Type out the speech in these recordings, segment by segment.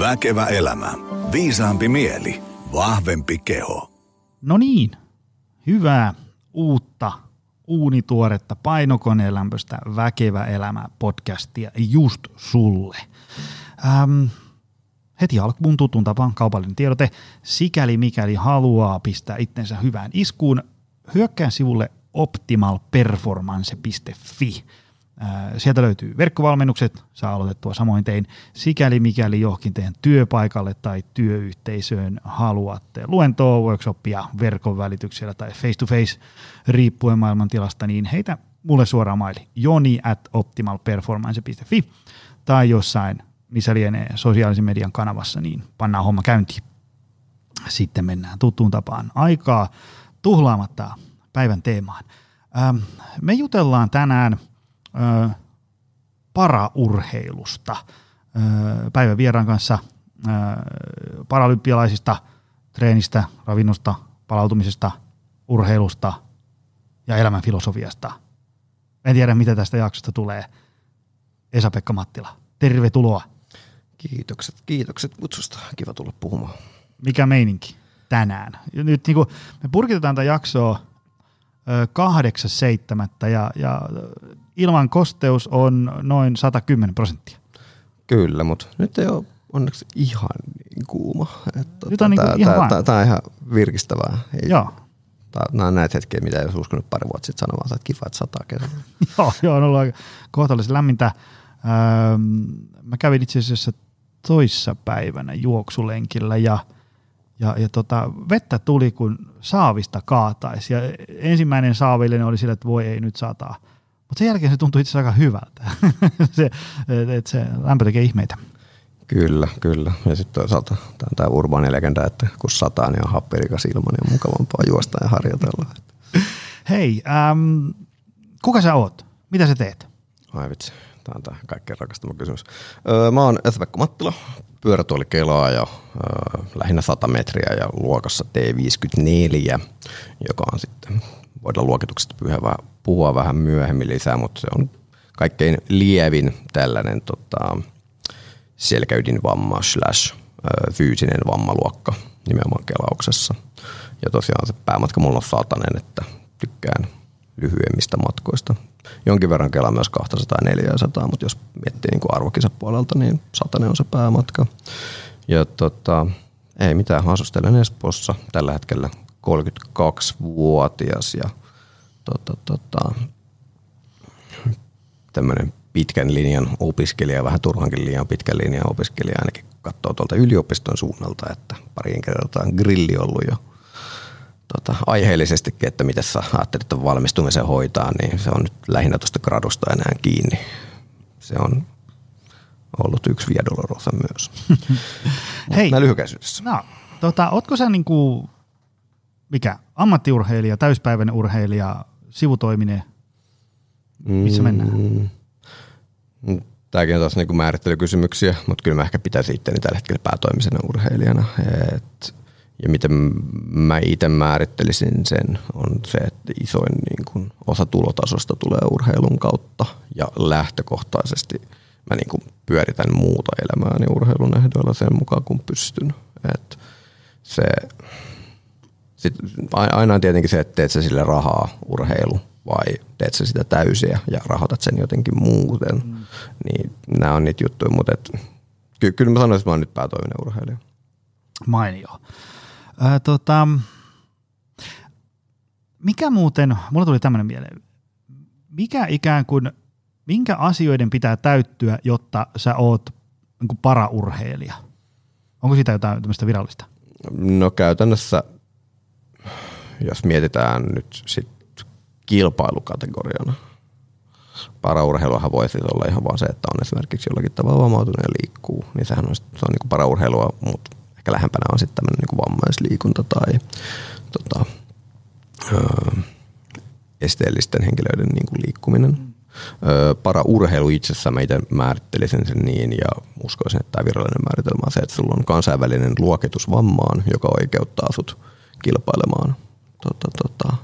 Väkevä elämä. Viisaampi mieli. Vahvempi keho. No niin, hyvää uutta uunituoretta painokoneen lämpöstä Väkevä elämä podcastia just sulle. Ähm, heti alkuun tutun tapaan kaupallinen tiedote. Sikäli mikäli haluaa pistää itsensä hyvään iskuun, hyökkää sivulle optimalperformance.fi. Sieltä löytyy verkkovalmennukset, saa aloitettua samoin tein, sikäli mikäli johonkin teidän työpaikalle tai työyhteisöön haluatte luentoa, workshoppia verkon välityksellä tai face to face riippuen maailmantilasta, niin heitä mulle suoraan maili joni at optimalperformance.fi tai jossain, missä lienee sosiaalisen median kanavassa, niin pannaan homma käyntiin. Sitten mennään tuttuun tapaan aikaa tuhlaamatta päivän teemaan. Me jutellaan tänään – ö, paraurheilusta ö, päivän vieraan kanssa ö, paralympialaisista, treenistä, ravinnosta, palautumisesta, urheilusta ja elämän filosofiasta. En tiedä, mitä tästä jaksosta tulee. Esa-Pekka Mattila, tervetuloa. Kiitokset, kiitokset kutsusta. Kiva tulla puhumaan. Mikä meininki tänään? Nyt niin kuin, me purkitetaan tätä jaksoa 8.7. Ja, ja ilman kosteus on noin 110 prosenttia. Kyllä, mutta nyt ei ole onneksi ihan niin kuuma. Että nyt on niin ihan Tämä on ihan virkistävää. Ei, joo. Nämä on näitä hetkiä, mitä ei olisi uskonut pari vuotta sitten sanomaan, että kiva, että sataa kesällä. joo, joo, on ollut kohtalaisen lämmintä. Öö, mä kävin itse asiassa toissa päivänä juoksulenkillä ja, ja, ja tota, vettä tuli kun saavista kaataisi. Ja ensimmäinen saavillinen oli sillä, että voi ei nyt sataa. Mutta sen jälkeen se tuntui itse aika hyvältä, se, että se lämpö tekee ihmeitä. Kyllä, kyllä. Ja sitten toisaalta tämä urbaani legenda, että kun sataa, niin on happirikas ilma, niin on mukavampaa juosta ja harjoitella. Hei, ähm, kuka sä oot? Mitä sä teet? Ai vitsi, tämä on tämä kaikkein rakastama kysymys. Öö, mä oon Esa-Pekka Mattila, pyörätuoli kelaa ja lähinnä 100 metriä ja luokassa T54, joka on sitten, voidaan luokituksesta pyhävää puhua vähän myöhemmin lisää, mutta se on kaikkein lievin tällainen tota, selkäydinvamma slash fyysinen vammaluokka nimenomaan kelauksessa. Ja tosiaan se päämatka mulla on satanen, että tykkään lyhyemmistä matkoista. Jonkin verran kelaa myös 200 ja 400, mutta jos miettii niin arvokisapuolelta, niin satanen on se päämatka. Ja tota, ei mitään, asustelen Espoossa tällä hetkellä 32-vuotias ja tota, tota, tämmöinen pitkän linjan opiskelija, vähän turhankin liian pitkän linjan opiskelija ainakin katsoo tuolta yliopiston suunnalta, että parin kertaa grilli ollut jo tota, aiheellisestikin, että miten sä ajattelit että valmistumisen hoitaa, niin se on nyt lähinnä tuosta gradusta enää kiinni. Se on ollut yksi Via Dolorosa myös. Hei, Näin lyhykäisyydessä. No, tota, ootko sä niinku, mikä, ammattiurheilija, täyspäiväinen urheilija, sivutoiminen? Missä mennään? Mm. Tämäkin on taas niin määrittelykysymyksiä, mutta kyllä mä ehkä pitäisin itteni tällä hetkellä päätoimisena urheilijana. Et, ja miten mä itse määrittelisin sen, on se, että isoin niin kuin osa tulotasosta tulee urheilun kautta ja lähtökohtaisesti mä niin kuin pyöritän muuta elämääni urheilun ehdoilla sen mukaan, kun pystyn. Et se, sit aina on tietenkin se, että teet sä sille rahaa urheilu vai teet sä sitä täysiä ja rahoitat sen jotenkin muuten. Mm. Niin nämä on niitä juttuja, mutta et, ky- kyllä mä sanoisin, että mä oon nyt päätoiminen urheilija. Mainio. Äh, tota, mikä muuten, mulla tuli tämmöinen mieleen, mikä ikään kuin, minkä asioiden pitää täyttyä, jotta sä oot niin paraurheilija? Onko sitä jotain tämmöistä virallista? No käytännössä, jos mietitään nyt sit kilpailukategoriana. Paraurheiluahan voi siis olla ihan vaan se, että on esimerkiksi jollakin tavalla vammautunut ja liikkuu, niin sehän on, se on niin paraurheilua, mutta ehkä lähempänä on sitten tämmöinen niin vammaisliikunta tai tota, ö, esteellisten henkilöiden niin kuin liikkuminen. Mm. Ö, paraurheilu itsessään mä itse määrittelisin sen niin ja uskoisin, että tämä virallinen määritelmä on se, että sulla on kansainvälinen luokitus vammaan, joka oikeuttaa sut kilpailemaan tota, tota,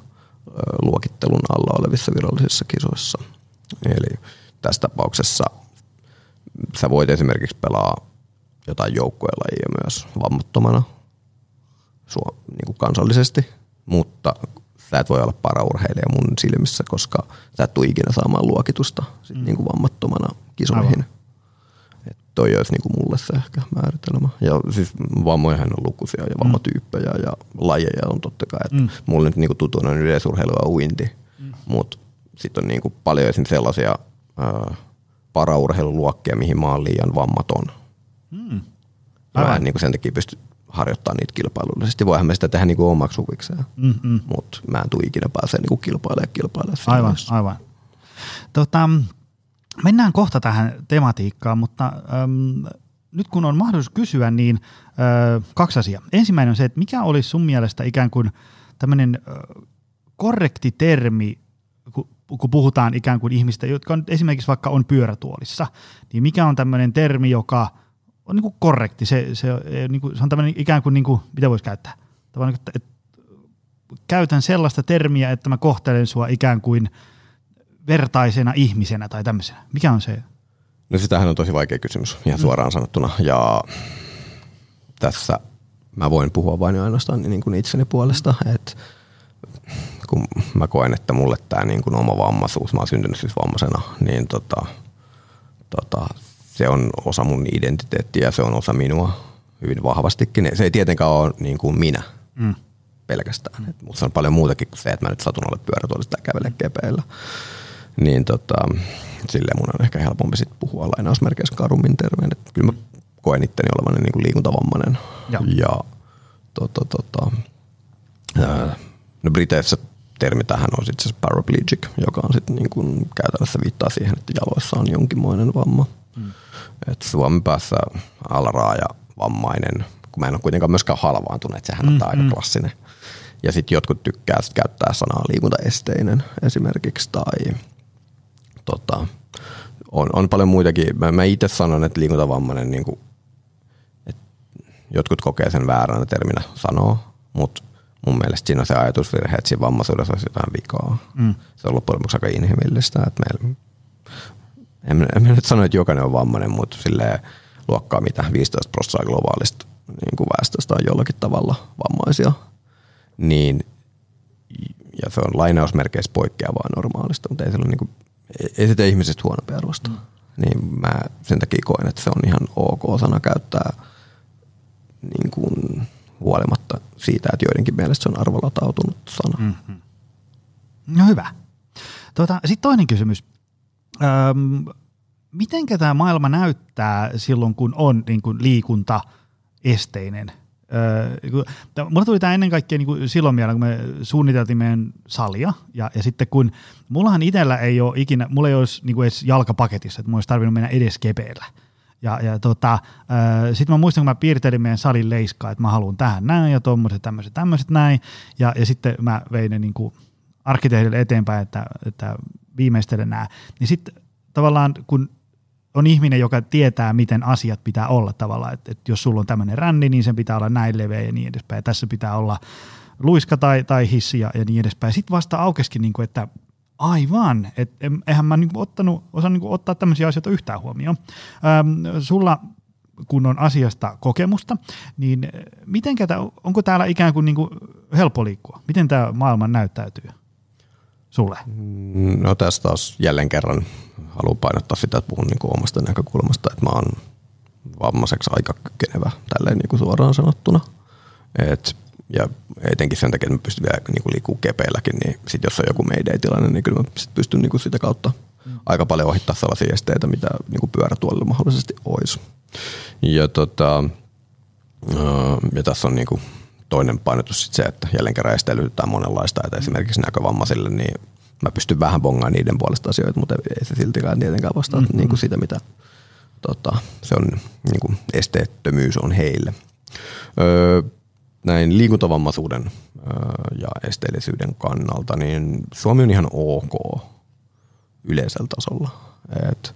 luokittelun alla olevissa virallisissa kisoissa. Eli tässä tapauksessa sä voit esimerkiksi pelaa jotain joukkuelajia myös vammattomana niin kuin kansallisesti, mutta sä et voi olla paraurheilija mun silmissä, koska sä et tule ikinä saamaan luokitusta sit mm. niin kuin vammattomana kisoihin. Et toi olisi niin kuin mulle se ehkä määritelmä. Ja siis vammojahan on lukuisia ja vammatyyppejä mm. ja lajeja on totta kai. Mm. Mulle nyt niin kuin tutun on yleisurheilu ja uinti, mm. mutta sitten on niin kuin paljon esimerkiksi sellaisia ää, paraurheiluluokkia, mihin mä oon liian vammaton. Mm. En niin kuin sen takia pysty harjoittaa niitä kilpailullisesti. Voihan me sitä tehdä niin kuin omaksi huvikseen, mm-hmm. mutta mä en tule ikinä pääsee niin kilpailemaan kilpailemaan. Aivan, mielessä. aivan. Tota, mennään kohta tähän tematiikkaan, mutta äm, nyt kun on mahdollisuus kysyä, niin äh, kaksi asiaa. Ensimmäinen on se, että mikä olisi sun mielestä ikään kuin tämmöinen äh, korrekti termi, kun, kun puhutaan ikään kuin ihmistä, jotka on esimerkiksi vaikka on pyörätuolissa, niin mikä on tämmöinen termi, joka – on niin kuin korrekti. Se, se, niin kuin, se on tämmöinen ikään kuin, niin kuin mitä voisi käyttää? Tavallaan, että, että käytän sellaista termiä, että mä kohtelen sua ikään kuin vertaisena ihmisenä tai tämmöisenä. Mikä on se? No sitähän on tosi vaikea kysymys, ihan suoraan mm. sanottuna. Ja tässä mä voin puhua vain ainoastaan niin kuin itseni puolesta, mm. että kun mä koen, että mulle tämä niin kuin oma vammaisuus, mä oon syntynyt siis vammaisena, niin tota, tota, se on osa mun identiteettiä ja se on osa minua hyvin vahvastikin. Se ei tietenkään ole niin kuin minä mm. pelkästään, mm. mutta se on paljon muutakin kuin se, että mä nyt satun olla pyörätuolista tai kävele kepeillä. Niin tota, silleen mun on ehkä helpompi sit puhua lainausmerkeissä karummin terveen. Että kyllä mä koen itteni olevan niin kuin liikuntavammainen. Ja, ja tota, tota, ää, no Briteissä termi tähän on sitten se paraplegic, joka on sitten niin kuin käytännössä viittaa siihen, että jaloissa on jonkinmoinen vamma. Mm. Et Suomen päässä alaraaja vammainen, kun mä en ole kuitenkaan myöskään halvaantunut, että sehän on mm, aika mm. klassinen. Ja sitten jotkut tykkää sit käyttää sanaa liikuntaesteinen esimerkiksi tai tota, on, on paljon muitakin. Mä, mä itse sanon, että liikuntavammainen, niin kuin, että jotkut kokee sen vääränä terminä sanoo, mutta mun mielestä siinä on se ajatusvirhe, että siinä vammaisuudessa olisi jotain vikaa. Mm. Se on loppujen lopuksi aika inhimillistä, että meillä en, en nyt sano, että jokainen on vammainen, mutta silleen luokkaa mitä 15 prosenttia globaalista niin kuin väestöstä on jollakin tavalla vammaisia, niin ja se on lainausmerkeissä poikkeavaa normaalista, mutta ei, se ole niin kuin, ei sitä ihmisestä huonompi arvosta. Mm. Niin mä sen takia koen, että se on ihan ok sana käyttää niin kuin huolimatta siitä, että joidenkin mielestä se on arvolatautunut sana. Mm-hmm. No hyvä. Tuota, Sitten toinen kysymys. Öm, mitenkä tämä maailma näyttää silloin, kun on niin kuin liikunta esteinen? Öö, mulla tuli tämä ennen kaikkea niin kuin silloin mieleen, kun me suunniteltiin meidän salia, ja, ja sitten kun, mullahan itsellä ei ole ikinä, mulla ei olisi niin kuin edes jalkapaketissa, että mulla olisi tarvinnut mennä edes kepeillä. Ja, ja tota, sitten mä muistan, kun mä piirtelin meidän salin leiskaa, että mä haluan tähän näin ja tuommoiset tämmöiset tämmöiset näin. Ja, ja sitten mä vein ne niin kuin arkkitehdille eteenpäin, että, että viimeistelen nämä. Niin sitten tavallaan kun on ihminen, joka tietää, miten asiat pitää olla tavallaan, että, että jos sulla on tämmöinen ränni, niin sen pitää olla näin leveä ja niin edespäin. Ja tässä pitää olla luiska tai, tai hissi ja, ja niin edespäin. Sitten vasta aukeskin, niin kuin, että aivan, että eihän mä niin kuin ottanut, osaa niin kuin ottaa tämmöisiä asioita yhtään huomioon. Ähm, sulla kun on asiasta kokemusta, niin miten onko täällä ikään kuin, niin kuin helppo liikkua? Miten tämä maailma näyttäytyy? Sulle? Mm, no tässä taas jälleen kerran haluan painottaa sitä, että puhun niin kuin omasta näkökulmasta, että mä oon vammaiseksi aika kykenevä tälleen niin kuin suoraan sanottuna. Et, ja etenkin sen takia, että mä pystyn vielä niin kuin liikkuu kepeilläkin, niin sit jos on joku meidän tilanne, niin kyllä mä sit pystyn niin kuin sitä kautta mm. aika paljon ohittaa sellaisia esteitä, mitä niin kuin pyörätuolilla mahdollisesti olisi. Ja, tota, ja tässä on niin kuin toinen painotus sit se, että jälleen kerran esteellytetään monenlaista, että esimerkiksi näkövammaisille, niin mä pystyn vähän bongaan niiden puolesta asioita, mutta ei se siltikään tietenkään vastaa mm-hmm. niin kuin sitä, mitä tota, se on, niin kuin esteettömyys on heille. Öö, näin liikuntavammaisuuden öö, ja esteellisyyden kannalta, niin Suomi on ihan ok yleisellä tasolla. Et,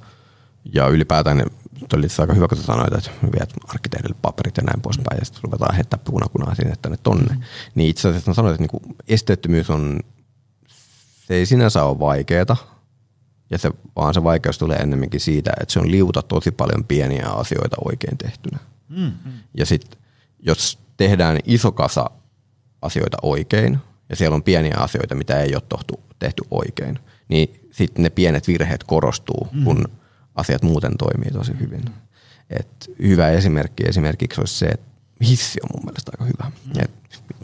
ja ylipäätään oli aika hyvä, kun sä sanoit, että viet arkkitehdille paperit ja näin poispäin, ja sitten ruvetaan heittää punakunaa sinne tänne tonne. Mm. Niin itse asiassa mä sanoin, että niinku esteettömyys on, se ei sinänsä ole vaikeeta, ja se, vaan se vaikeus tulee ennemminkin siitä, että se on liuta tosi paljon pieniä asioita oikein tehtynä. Mm. Ja sitten jos tehdään iso kasa asioita oikein, ja siellä on pieniä asioita, mitä ei ole tohtu, tehty oikein, niin sitten ne pienet virheet korostuu, mm. kun asiat muuten toimii tosi hyvin. Et hyvä esimerkki esimerkiksi olisi se, että hissi on mun mielestä aika hyvä. Mm. Et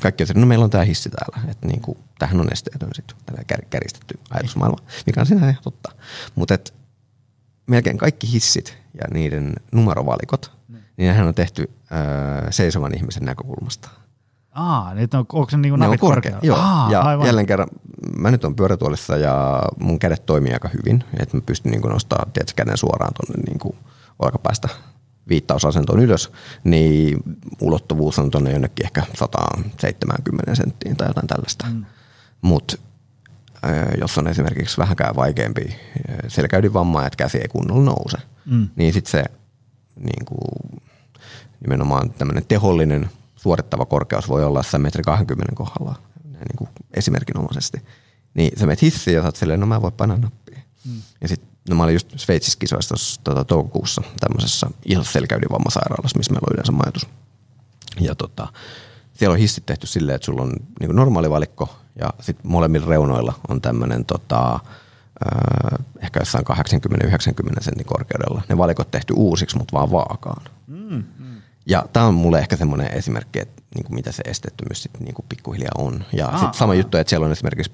kaikki on no meillä on tämä hissi täällä, että niinku, tämähän on esteetön sitten, kär, käristetty ajatusmaailma, mikä on sinänsä totta. Mutta melkein kaikki hissit ja niiden numerovalikot, mm. niin nehän on tehty äh, seisovan ihmisen näkökulmasta. Aa, niin on, onko se niinku Ne on napit korkea, korkealla? joo. Aa, ja aivan. jälleen kerran, mä nyt on pyörätuolissa ja mun kädet toimii aika hyvin, että mä pystyn niin nostaa tiedätkö, käden suoraan tuonne niin olkapäästä viittausasentoon ylös, niin ulottuvuus on tuonne jonnekin ehkä 170 senttiin tai jotain tällaista. Mm. Mutta jos on esimerkiksi vähänkään vaikeampi selkäydinvamma, että käsi ei kunnolla nouse, Mm. niin sitten se niin kuin, nimenomaan tämmöinen tehollinen suorittava korkeus voi olla jossain metri 20 kohdalla näin niin kuin esimerkinomaisesti. Niin sä menet hissiin ja sä oot silleen, no mä voin painaa nappia. Mm. Ja sit, no mä olin just Sveitsissä kisoissa tuossa tota, toukokuussa tämmöisessä isossa selkäydinvammasairaalassa, missä meillä on yleensä majoitus. Ja tota, siellä on hissit tehty silleen, että sulla on niin kuin normaali valikko ja sitten molemmilla reunoilla on tämmöinen tota, öö, ehkä jossain 80-90 sentin korkeudella. Ne valikot tehty uusiksi, mutta vaan vaakaan. Mm. Ja tämä on mulle ehkä semmoinen esimerkki, että niinku mitä se esteettömyys sitten niinku pikkuhiljaa on. Ja sitten sama juttu, että siellä on esimerkiksi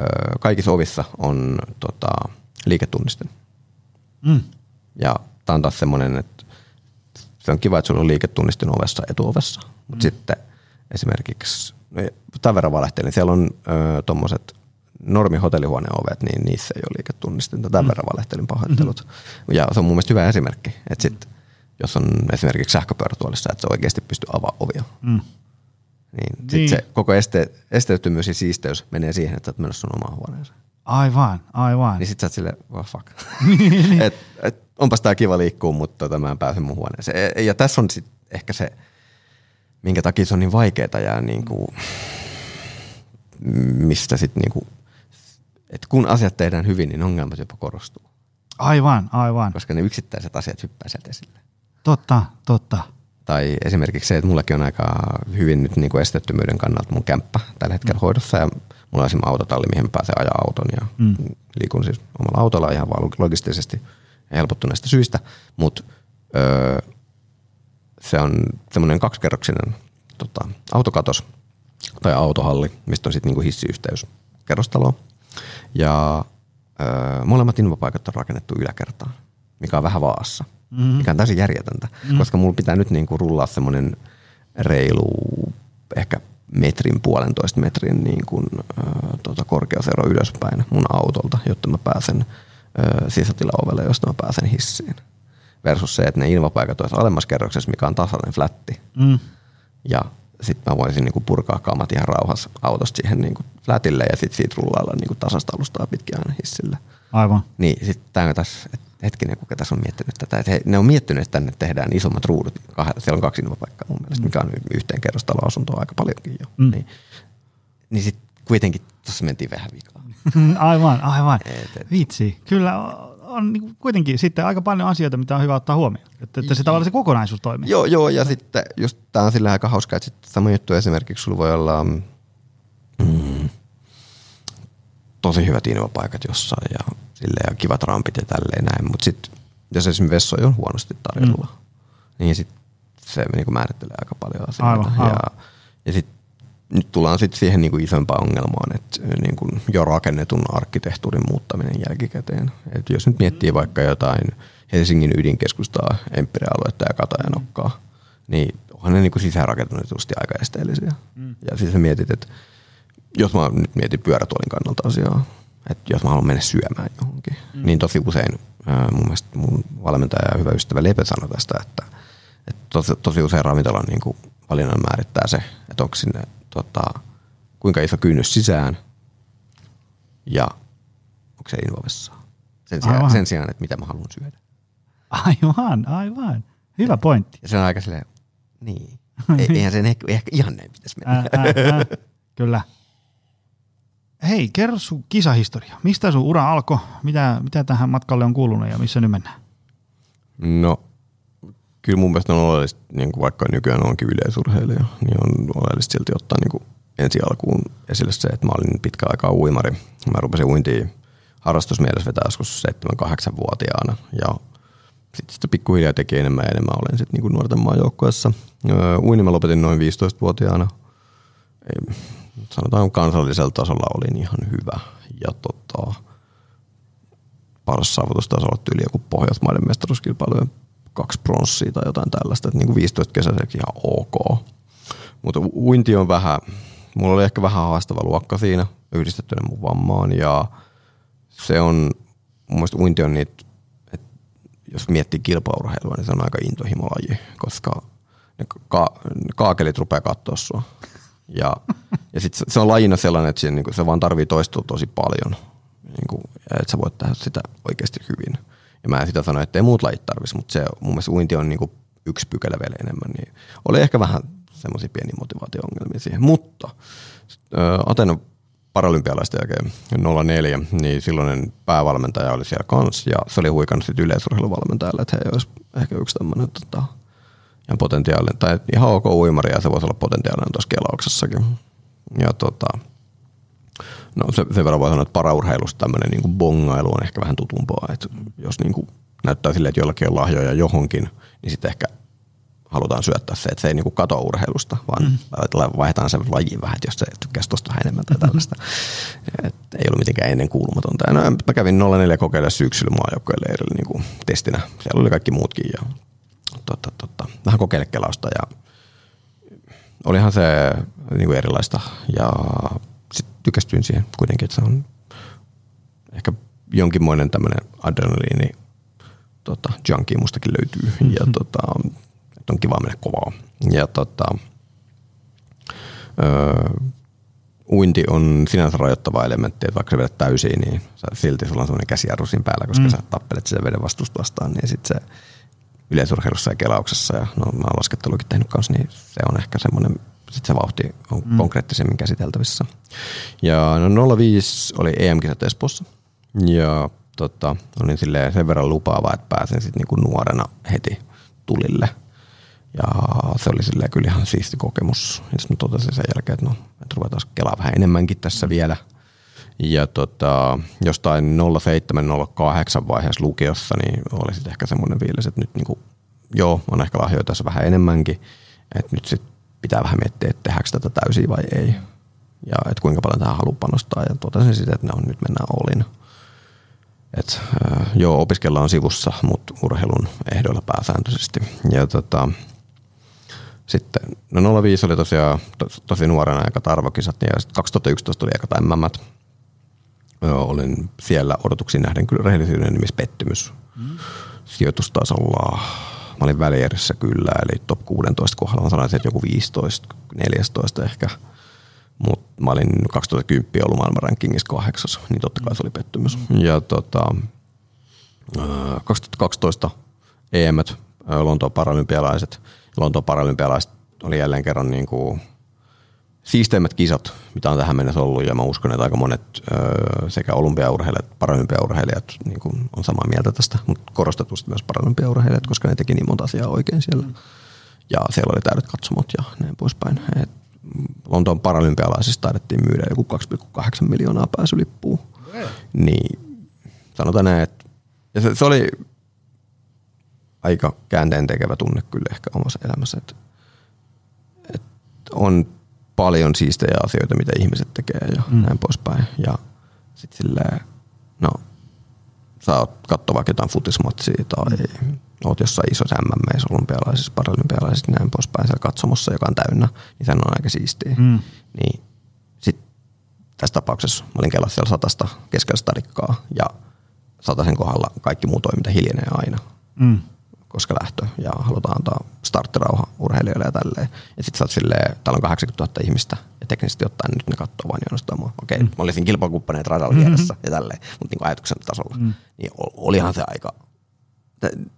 ö, kaikissa ovissa on tota, liiketunniste. Mm. Ja tämä on taas semmoinen, että se on kiva, että sulla on liiketunnistin ovessa etuovessa. Mutta mm. sitten esimerkiksi, no, tämän verran valehtelin, siellä on tuommoiset normihotellihuoneen ovet, niin niissä ei ole liiketunnistinta. Tämän mm. verran valehtelin pahoittelut. Mm-hmm. Ja se on mun mielestä hyvä esimerkki, että sit, jos on esimerkiksi sähköpyörätuolissa, että se oikeasti pystyy avaamaan ovia. Mm. Niin, sit Niin. se koko este, esteettömyys ja siisteys menee siihen, että sä oot menossa sun omaan huoneeseen. Aivan, aivan. Niin sit sä oot silleen, well fuck. Niin, et, et, onpas tää kiva liikkua, mutta tota, mä en pääse mun huoneeseen. E- Ja tässä on sit ehkä se, minkä takia se on niin vaikeeta ja niinku, mistä sit niinku, että kun asiat tehdään hyvin, niin ongelmat jopa korostuu. Aivan, aivan. Koska ne yksittäiset asiat hyppää sieltä esille. Totta, totta. Tai esimerkiksi se, että mullakin on aika hyvin nyt niin kuin esteettömyyden kannalta mun kämppä tällä hetkellä mm. hoidossa ja mulla on esimerkiksi autotalli, mihin mä pääsen ajaa auton ja mm. liikun siis omalla autolla ihan vaan logistisesti helpottuneista syistä, mutta öö, se on semmoinen kaksikerroksinen tota, autokatos tai autohalli, mistä on sitten niinku hissiyhteys kerrostaloon. Ja öö, molemmat invapaikat on rakennettu yläkertaan, mikä on vähän vaassa, mm-hmm. mikä on täysin järjetöntä, mm-hmm. koska mulla pitää nyt niinku rullaa semmoinen reilu ehkä metrin, puolentoista metrin niin kuin, ö, tota, korkeusero ylöspäin mun autolta, jotta mä pääsen ö, sisätilaovelle, josta mä pääsen hissiin. Versus se, että ne invapaikat olisi alemmassa kerroksessa, mikä on tasainen flätti. Mm. Ja sitten mä voisin niinku purkaa kamat ihan rauhassa autosta siihen niinku flätille ja sitten siitä rullailla niinku tasasta alustaa pitkin aina hissille. Aivan. Niin sitten tämä on taas, et hetkinen, kuka tässä on miettinyt tätä. Et he, ne on miettinyt, että tänne tehdään isommat ruudut. Kah- siellä on kaksi invapaikkaa mun mielestä, mikä on yhteen kerrostaloasuntoa aika paljonkin jo. Mm. Niin, niin sitten kuitenkin tuossa mentiin vähän vikaan. aivan, aivan. Et, et. Vitsi. Kyllä on, on niin kuitenkin sitten aika paljon asioita, mitä on hyvä ottaa huomioon. Että, että se tavallaan se kokonaisuus toimii. Joo, joo, ja sitten just tää on sillä aika hauska, että sitten sama juttu esimerkiksi sulla voi olla mm, tosi hyvät invapaikat jossain ja silleen ja kivat rampit ja tälleen näin, mutta sitten jos esimerkiksi vessoja on huonosti tarjolla, mm. niin sitten se niinku määrittelee aika paljon asioita. Aivan, aivan. Ja, ja sitten nyt tullaan sitten siihen niinku isompaan ongelmaan, että niinku jo rakennetun arkkitehtuurin muuttaminen jälkikäteen. Et jos nyt miettii vaikka jotain Helsingin ydinkeskustaa, Empire-aluetta ja Katajanokkaa, niin onhan ne niinku sisäänrakennetusti aika esteellisiä. Mm. Ja siis sä mietit, että jos mä nyt mietin pyörätuolin kannalta asiaa, että jos mä haluan mennä syömään johonkin, mm. niin tosi usein mun mielestä mun valmentaja ja hyvä ystävä Lepe sanoi tästä, että, että tosi, tosi usein ravintolan niin kuin valinnan määrittää se, että onko sinne tota, kuinka iso kynnys sisään ja onko se invovessa. Sen sijaan, Aivan. sen sijaan, että mitä mä haluan syödä. Aivan, aivan. Hyvä pointti. Ja se on aika silleen, niin. Ei, eihän sen ehkä, ehkä ihan näin pitäisi mennä. Ää, ää, ää. Kyllä. Hei, kerro sun kisahistoria. Mistä sun ura alkoi? Mitä, mitä tähän matkalle on kuulunut ja missä nyt mennään? No, kyllä mun mielestä on oleellista, niin kuin vaikka nykyään onkin yleisurheilija, niin on oleellista silti ottaa niin kuin ensi alkuun esille se, että mä olin pitkä aikaa uimari. Mä rupesin uintiin harrastusmielessä vetää joskus 7-8-vuotiaana ja sitten sitä pikkuhiljaa teki enemmän ja enemmän. Olen sitten niin nuorten maajoukkueessa. Uini mä lopetin noin 15-vuotiaana. Ei, sanotaan kansallisella tasolla olin ihan hyvä. Ja tota, paras saavutus taisi olla tyyli joku Pohjoismaiden mestaruuskilpailujen kaksi pronssia tai jotain tällaista. Että niin kuin 15 kesäiseksi ihan ok. Mutta uinti on vähän, mulla oli ehkä vähän haastava luokka siinä yhdistettynä mun vammaan ja se on, mun mielestä uinti on niitä, että jos miettii kilpaurheilua, niin se on aika intohimolaji, koska ne ka- kaakelit rupeaa katsoa sua. Ja, ja sit se on lajina sellainen, että se, niin se vaan tarvii toistua tosi paljon, niin kuin, että sä voit tehdä sitä oikeasti hyvin. Ja mä en sitä sano, että ei muut lajit tarvitsisi, mutta se mun mielestä uinti on niin kuin yksi pykälä vielä enemmän. Niin oli ehkä vähän semmoisia pieniä motivaatio-ongelmia siihen. Mutta Atenan paralympialaisten jälkeen 04, niin silloinen päävalmentaja oli siellä kanssa ja se oli huikannut yleisurheiluvalmentajalle, että he olisi ehkä yksi tämmöinen tota, ihan potentiaalinen, tai ihan ok uimari ja se voisi olla potentiaalinen tuossa kelauksessakin. Ja tota, no se, sen verran voi sanoa, että paraurheilusta tämmöinen niin bongailu on ehkä vähän tutumpaa, että jos niin kuin näyttää silleen, että jollakin on lahjoja johonkin, niin sitten ehkä halutaan syöttää se, että se ei niinku katoa urheilusta, vaan mm. vaihdetaan sen lajiin vähän, että jos se tykkäisi tuosta vähän enemmän tai tällaista. Et ei ollut mitenkään ennen kuulumatonta. Ja no, mä kävin 04 kokeilla syksyllä maajoukkojen leirillä niinku testinä. Siellä oli kaikki muutkin ja tota, tota, vähän kokeilekelausta ja olihan se niinku erilaista ja sitten tykästyin siihen kuitenkin, että se on ehkä jonkinmoinen tämmöinen adrenaliini tota, junkie mustakin löytyy. Mm-hmm. Ja tota, että on kiva mennä kovaa. Ja tota, öö, uinti on sinänsä rajoittava elementti, että vaikka sä vedät täysin, niin silti sulla on sellainen käsijarru siinä päällä, koska mm. sä tappelet sitä veden vastusta vastaan, niin sitten se yleisurheilussa ja kelauksessa, ja no mä oon laskettelukin tehnyt kanssa, niin se on ehkä semmoinen, sit se vauhti on mm. konkreettisemmin käsiteltävissä. Ja no 05 oli EM-kisat Espoossa, ja tota, olin silleen sen verran lupaava, että pääsin sitten niinku nuorena heti tulille – ja se oli silleen kyllä ihan siisti kokemus. Ja sitten totesin sen jälkeen, että no, että ruvetaan kelaa vähän enemmänkin tässä vielä. Ja tota, jostain 07-08 vaiheessa lukiossa, niin oli sitten ehkä semmoinen fiilis, että nyt niinku, joo, on ehkä lahjoja tässä vähän enemmänkin. Että nyt sitten pitää vähän miettiä, että tehdäänkö tätä täysin vai ei. Ja että kuinka paljon tähän haluaa panostaa. Ja totesin sitten, että no, nyt mennään olin. Et, äh, joo, opiskellaan sivussa, mutta urheilun ehdoilla pääsääntöisesti. Ja tota, sitten, no 05 oli tosiaan to, tosi nuorena aika tarvokisat ja sitten 2011 tuli aika MM. Olin siellä odotuksiin nähden kyllä rehellisyyden nimissä pettymys. Mm. Sijoitustasolla mä olin välierissä kyllä, eli top 16 kohdalla mä sanoisin, että joku 15, 14 ehkä. Mutta mä olin 2010 ollut maailman rankingissa kahdeksas, niin totta kai se oli pettymys. Mm. Ja tota, 2012 EM, Lontoon paralympialaiset – Lontoon paralympialaiset oli jälleen kerran niin kuin siisteimmät kisat, mitä on tähän mennessä ollut, ja mä uskon, että aika monet öö, sekä olympiaurheilijat, paralympiaurheilijat niin kuin on samaa mieltä tästä, mutta korostetusti myös paralympiaurheilijat, koska ne teki niin monta asiaa oikein siellä. Ja siellä oli täydet katsomot ja näin poispäin. Et Lontoon paralympialaisista taidettiin myydä joku 2,8 miljoonaa pääsylippua. Niin sanotaan näin, että ja se, se oli aika käänteen tekevä tunne kyllä ehkä omassa elämässä. Että, että on paljon siistejä asioita, mitä ihmiset tekee ja mm. näin poispäin. Ja sitten silleen, no, sä oot katsoa vaikka jotain futismatsia tai mm. oot jossain isossa MMEissä, olympialaisissa, paralympialaisissa, näin poispäin siellä katsomossa, joka on täynnä, niin se on aika siistiä. Mm. Niin sit tässä tapauksessa mä olin kelassa siellä satasta keskellä stadikkaa ja sataisen kohdalla kaikki muu toiminta hiljenee aina. Mm koska lähtö ja halutaan antaa starttirauha urheilijoille ja tälleen. Ja sitten sä oot silleen, täällä on 80 000 ihmista ja teknisesti ottaen nyt ne katsoo vain ainoastaan mua. Okei, mm. mä olisin kilpakumppaneet radalla mm-hmm. vieressä ja tälleen, mutta niin ajatuksen tasolla. Mm. Niin olihan se aika,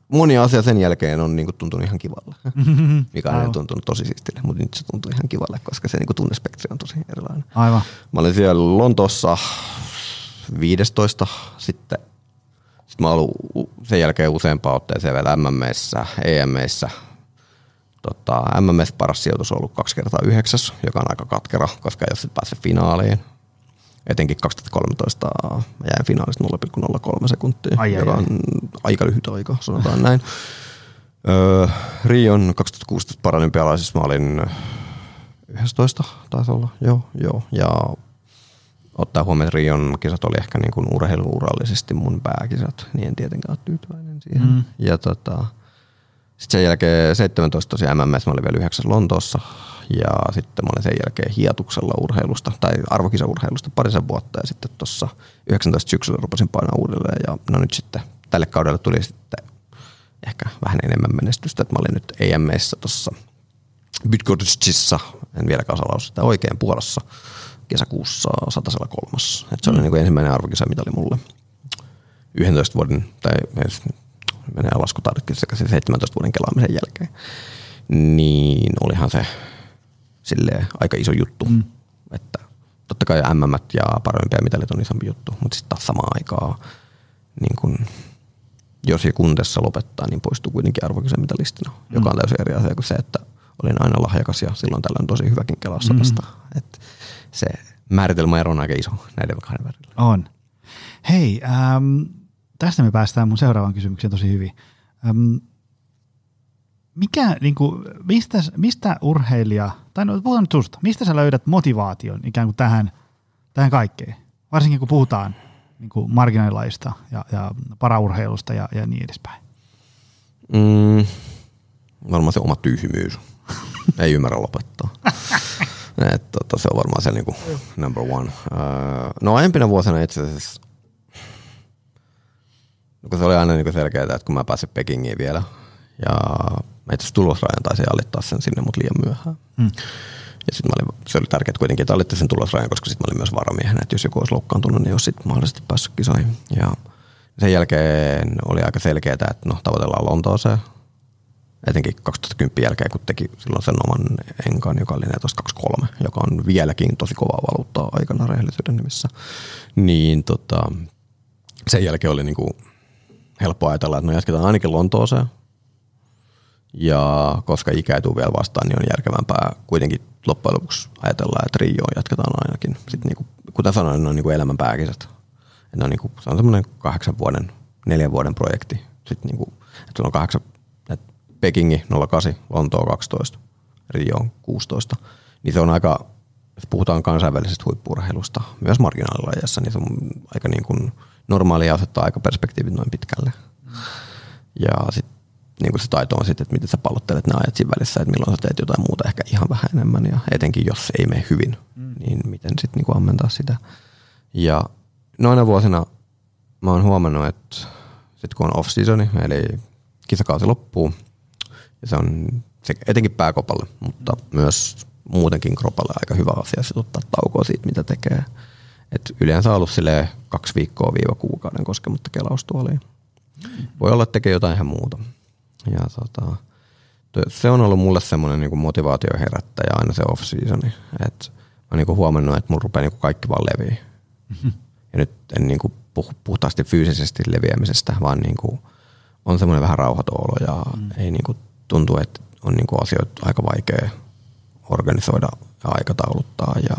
moni asia sen jälkeen on niinku tuntunut ihan kivalle, mm-hmm. mikä on Aivan. tuntunut tosi siistille, mutta nyt se tuntuu ihan kivalle, koska se niinku tunnespektri on tosi erilainen. Aivan. Mä olin siellä Lontoossa 15 sitten Sitten mä oon ollut sen jälkeen useampaan otteeseen vielä MMEissä, EMEissä. Tota, MMS paras sijoitus on ollut kaksi kertaa yhdeksäs, joka on aika katkera, koska ole sitten päässyt finaaliin. Etenkin 2013 mä jäin finaalista 0,03 sekuntia, Ai, ai, joka ai. on aika lyhyt aika, sanotaan näin. Öö, Rion 2016 paralympialaisissa mä olin 11 taisi olla, joo, joo. Ja ottaa huomioon, että Rion kisat oli ehkä niin kuin urheiluurallisesti mun pääkisat, niin en tietenkään ole tyytyväinen siihen. Mm. Ja tota, sitten sen jälkeen 17 tosiaan MMS, mä olin vielä yhdeksäs Lontoossa ja sitten mä olin sen jälkeen hiatuksella urheilusta tai arvokisaurheilusta parisen vuotta ja sitten tuossa 19 syksyllä rupesin painaa uudelleen ja no nyt sitten tälle kaudelle tuli sitten ehkä vähän enemmän menestystä, että mä olin nyt EMEissä tuossa Bydgoszczycissa, en vieläkään osaa lausua sitä oikein, Puolassa kesäkuussa satasella kolmas. Et se oli niin kuin ensimmäinen arvokisamitali mulle 11 vuoden, tai menee se 17 vuoden kelaamisen jälkeen. Niin olihan se silleen aika iso juttu. Mm. Että totta kai MM ja paralympiamitalit on isompi juttu, mutta sitten taas samaan aikaan niin kun, jos ja kun tässä lopettaa, niin poistuu kuitenkin arvokisamitalistina, mm. joka on täysin eri asia kuin se, että olin aina lahjakas ja silloin tällöin tosi hyväkin kelaa sadasta. Mm. Et se määritelmäero on aika iso näiden kahden välillä. On. Hei, ähm, tästä me päästään mun seuraavaan kysymykseen tosi hyvin. Ähm, mikä, niin kuin, mistä, mistä urheilija, tai no puhutaan nyt susta, mistä sä löydät motivaation ikään kuin tähän, tähän kaikkeen? Varsinkin kun puhutaan niin kuin marginaalilaista ja, ja paraurheilusta ja, ja niin edespäin. Mm, varmaan se oma tyhmyys. Ei ymmärrä lopettaa. Et, tota, se on varmaan se niinku number one. Öö, no aiempina vuosina itse asiassa, no, kun se oli aina niinku selkeää, että kun mä pääsin Pekingiin vielä, ja mä itse asiassa tulosrajan taisin alittaa sen sinne, mutta liian myöhään. Mm. Ja sitten se oli tärkeää kuitenkin, että alitti sen tulosrajan, koska sitten mä olin myös varamiehenä, että jos joku olisi loukkaantunut, niin olisi sitten mahdollisesti päässyt kisoihin. Ja sen jälkeen oli aika selkeää, että no tavoitellaan Lontooseen, etenkin 2010 jälkeen, kun teki silloin sen oman enkan, joka oli 14.23, joka on vieläkin tosi kovaa valuuttaa aikana rehellisyyden nimissä, niin tota, sen jälkeen oli niinku helppo ajatella, että no jatketaan ainakin Lontooseen, ja koska ikä ei tule vielä vastaan, niin on järkevämpää kuitenkin loppujen lopuksi ajatella, että Rioon jatketaan ainakin. Sitten niinku, kuten sanoin, ne on niinku elämän pääkisat. Et ne on niinku, se on semmoinen kahdeksan vuoden, neljän vuoden projekti. Sitten niinku, että sulla on kahdeksan, että Pekingi 08, Lontoo 12, Rio 16. Niin se on aika, jos puhutaan kansainvälisestä huippurheilusta, myös marginaalilajassa, niin se on aika niin kuin normaalia asettaa aika perspektiivit noin pitkälle. Ja sitten niin kuin se taito on sitten, että miten sä pallottelet ne ajat siinä välissä, että milloin sä teet jotain muuta ehkä ihan vähän enemmän ja etenkin jos ei mene hyvin, mm. niin miten sitten niin kuin ammentaa sitä. Ja noina vuosina mä oon huomannut, että sitten kun on off-seasoni, eli kisakausi loppuu, se on se etenkin pääkopalle, mutta myös muutenkin kropalle aika hyvä asia sitten ottaa taukoa siitä, mitä tekee. Et yleensä ollut silleen kaksi viikkoa viiva kuukauden koskematta kelaustuoliin. Voi olla, että tekee jotain ihan muuta. Ja tota, se on ollut mulle semmoinen niinku motivaatio herättäjä aina se off-seasoni. Et mä niinku huomannut, että mulla rupeaa niinku kaikki vaan leviä. Mm-hmm. Ja nyt en niinku puhu puhtaasti fyysisesti leviämisestä, vaan niinku on semmoinen vähän rauhaton olo ja mm. ei niinku tuntuu, että on niinku asioita aika vaikea organisoida ja aikatauluttaa ja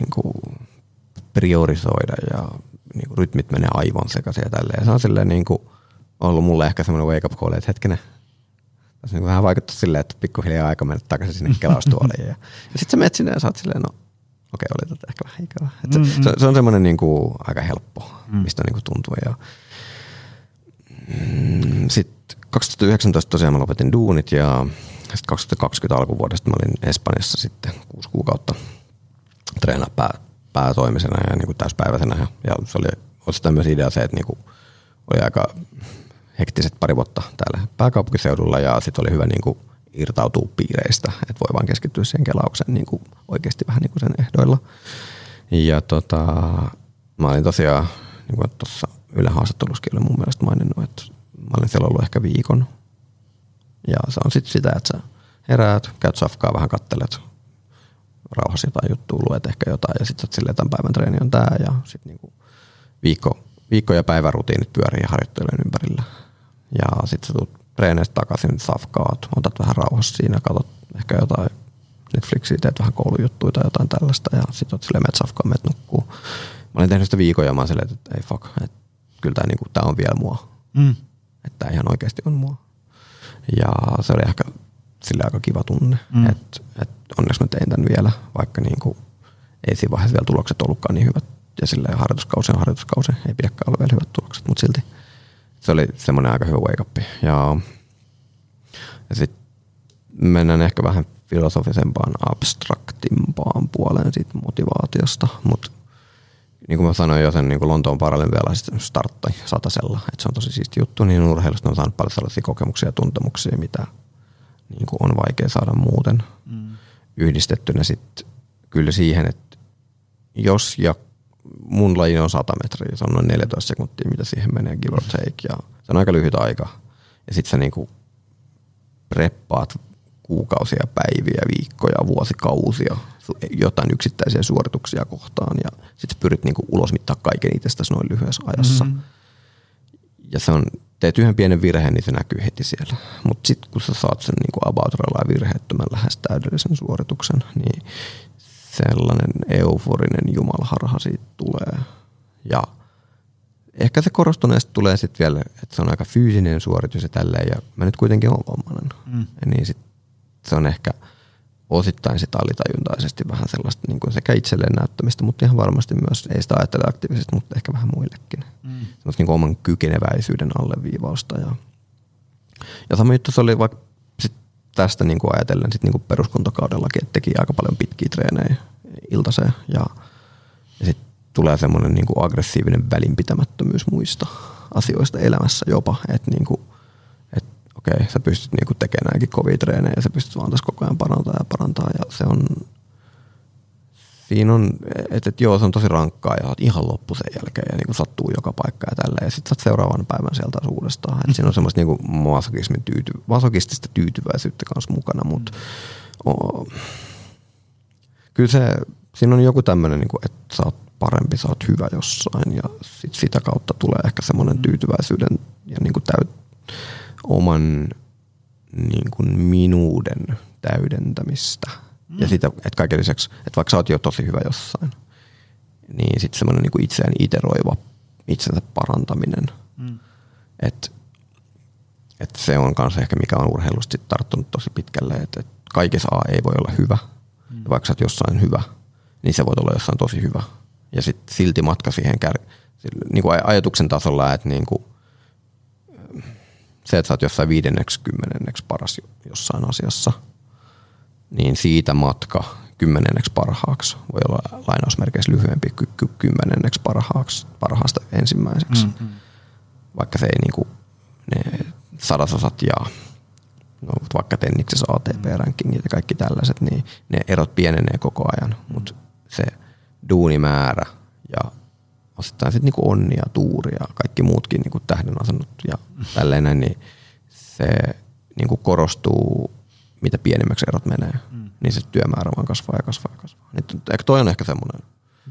niinku priorisoida ja niinku rytmit menee aivan sekaisin ja tälleen. Se on silleen niinku ollut mulle ehkä semmoinen wake up call, että hetkinen, tässä niinku vähän vaikuttaa silleen, että pikkuhiljaa aika mennä takaisin sinne kelaustuoliin. ja, ja sitten sä menet sinne ja sä oot silleen, no okei, oli tätä ehkä vähän ikävä. Et se, Mm-mm. se, se, on semmoinen niinku aika helppo, mistä niinku tuntuu. Ja, mm, sitten 2019 tosiaan mä lopetin duunit ja sitten 2020 alkuvuodesta mä olin Espanjassa sitten kuusi kuukautta treenaa pää, päätoimisena ja niin kuin täyspäiväisenä. Ja, ja se oli osittain myös idea se, että niin kuin oli aika hektiset pari vuotta täällä pääkaupunkiseudulla ja sitten oli hyvä niin kuin irtautua piireistä, että voi vaan keskittyä siihen kelaukseen niin kuin oikeasti vähän niin kuin sen ehdoilla. Ja tota, mä olin tosiaan, niin kuin tuossa Yle haastattelussakin oli mun mielestä maininnut, että mä olin siellä ollut ehkä viikon. Ja se on sitten sitä, että sä heräät, käyt safkaa, vähän kattelet, rauhassa jotain juttua, luet ehkä jotain ja sitten silleen tämän päivän treeni on tää ja sitten niinku viikko viikko- ja päivärutiinit pyörii harjoittelujen ympärillä. Ja sitten sä tulet treeneistä takaisin, safkaat, otat vähän rauhassa siinä, katsot ehkä jotain Netflixiä, teet vähän koulujuttuja tai jotain tällaista ja sitten oot silleen, meet safkaan, meet nukkuu. Mä olin tehnyt sitä viikon ja mä olin silleen, että ei fuck, että kyllä tämä niinku, tää on vielä mua. Mm. Että tämä ihan oikeasti on mua. Ja se oli ehkä sille aika kiva tunne, Mm. että et onneksi mä tein tämän vielä, vaikka niinku, ei siinä vaiheessa vielä tulokset ollutkaan niin hyvät. Ja sille harjoituskausi on harjoituskausi, ei pidäkään olla vielä hyvät tulokset, mutta silti se oli semmoinen aika hyvä wake up. Ja, ja sitten mennään ehkä vähän filosofisempaan, abstraktimpaan puoleen siitä motivaatiosta, mutta niin kuin mä sanoin jo sen niin kuin Lontoon paralympialaiset starttoi satasella, että se on tosi siisti juttu, niin urheilusta on saanut paljon sellaisia kokemuksia ja tuntemuksia, mitä niin kuin on vaikea saada muuten Mm. yhdistettynä sitten kyllä siihen, että jos ja mun laji on 100 metriä, se on noin 14 sekuntia, mitä siihen menee give or take, ja se on aika lyhyt aika. Ja sitten sä niinku preppaat kuukausia, päiviä, viikkoja, vuosikausia jotain yksittäisiä suorituksia kohtaan ja sitten pyrit niinku ulosmittaa kaiken itsestäsi noin lyhyessä ajassa. Mhm. Ja se on, teet yhden pienen virheen, niin se näkyy heti siellä. Mutta sitten kun sä saat sen niinku about virheettömän lähes täydellisen suorituksen, niin sellainen euforinen jumalharha siitä tulee. Ja ehkä se korostuneesti tulee sitten vielä, että se on aika fyysinen suoritus ja tälleen, ja mä nyt kuitenkin olen vammainen. Mm. Ja niin sit se on ehkä osittain sitä alitajuntaisesti vähän sellaista niin kuin sekä itselleen näyttämistä, mutta ihan varmasti myös, ei sitä ajattele aktiivisesti, mutta ehkä vähän muillekin. Mm. Semmoista niin kuin oman kykeneväisyyden alleviivausta. Ja, ja sama juttu se oli vaikka sit tästä niin kuin ajatellen sit niin kuin peruskuntokaudellakin, että teki aika paljon pitkiä treenejä iltaseen ja, ja sitten tulee semmoinen niin kuin aggressiivinen välinpitämättömyys muista asioista elämässä jopa, että niin kuin, okei, sä pystyt niin kuin tekemään näinkin kovia treenejä ja sä pystyt vaan tässä koko ajan parantaa ja parantaa ja se on siinä on, että et joo, se on tosi rankkaa ja sä oot ihan loppu sen jälkeen ja niin kuin sattuu joka paikka ja tälleen. Ja sit sä oot seuraavan päivän sieltä uudestaan. Et siinä on semmoista niin kuin masokismin tyyty, masokistista tyytyväisyyttä kanssa mukana, mutta oh, kyllä se, siinä on joku tämmöinen, niin kuin, että sä oot parempi, sä oot hyvä jossain ja sit sitä kautta tulee ehkä semmoinen tyytyväisyyden ja niin kuin täyt, oman niin kuin minuuden täydentämistä. Mm. Ja sitä, että kaiken lisäksi, että vaikka sä oot jo tosi hyvä jossain, niin sitten semmoinen niin itseään iteroiva itsensä parantaminen. Mm. Että et se on kanssa ehkä mikä on urheilusta sit tarttunut tosi pitkälle, että et kaikessa A ei voi olla hyvä. Mm. Ja vaikka sä oot jossain hyvä, niin se voit olla jossain tosi hyvä. Ja sitten silti matka siihen kär, niin kuin ajatuksen tasolla, että niin kuin, se, että sä oot jossain viidenneksi, kymmenenneksi paras jossain asiassa, niin siitä matka kymmenenneksi parhaaksi voi olla lainausmerkeissä lyhyempi kuin ky- kymmenenneksi parhaaksi, parhaasta ensimmäiseksi. Mm, mm. Vaikka se ei niinku, ne sadasosat ja no, vaikka tenniksessä ATP-rankingit ja kaikki tällaiset, niin ne erot pienenee koko ajan, mutta se duunimäärä ja osittain sitten niinku onni ja tuuri ja kaikki muutkin niinku tähdenasennut ja tälleen näin, niin se niinku korostuu, mitä pienemmäksi erot menee, mm. niin se työmäärä vaan kasvaa ja kasvaa ja kasvaa. Eikö toi on ehkä semmoinen,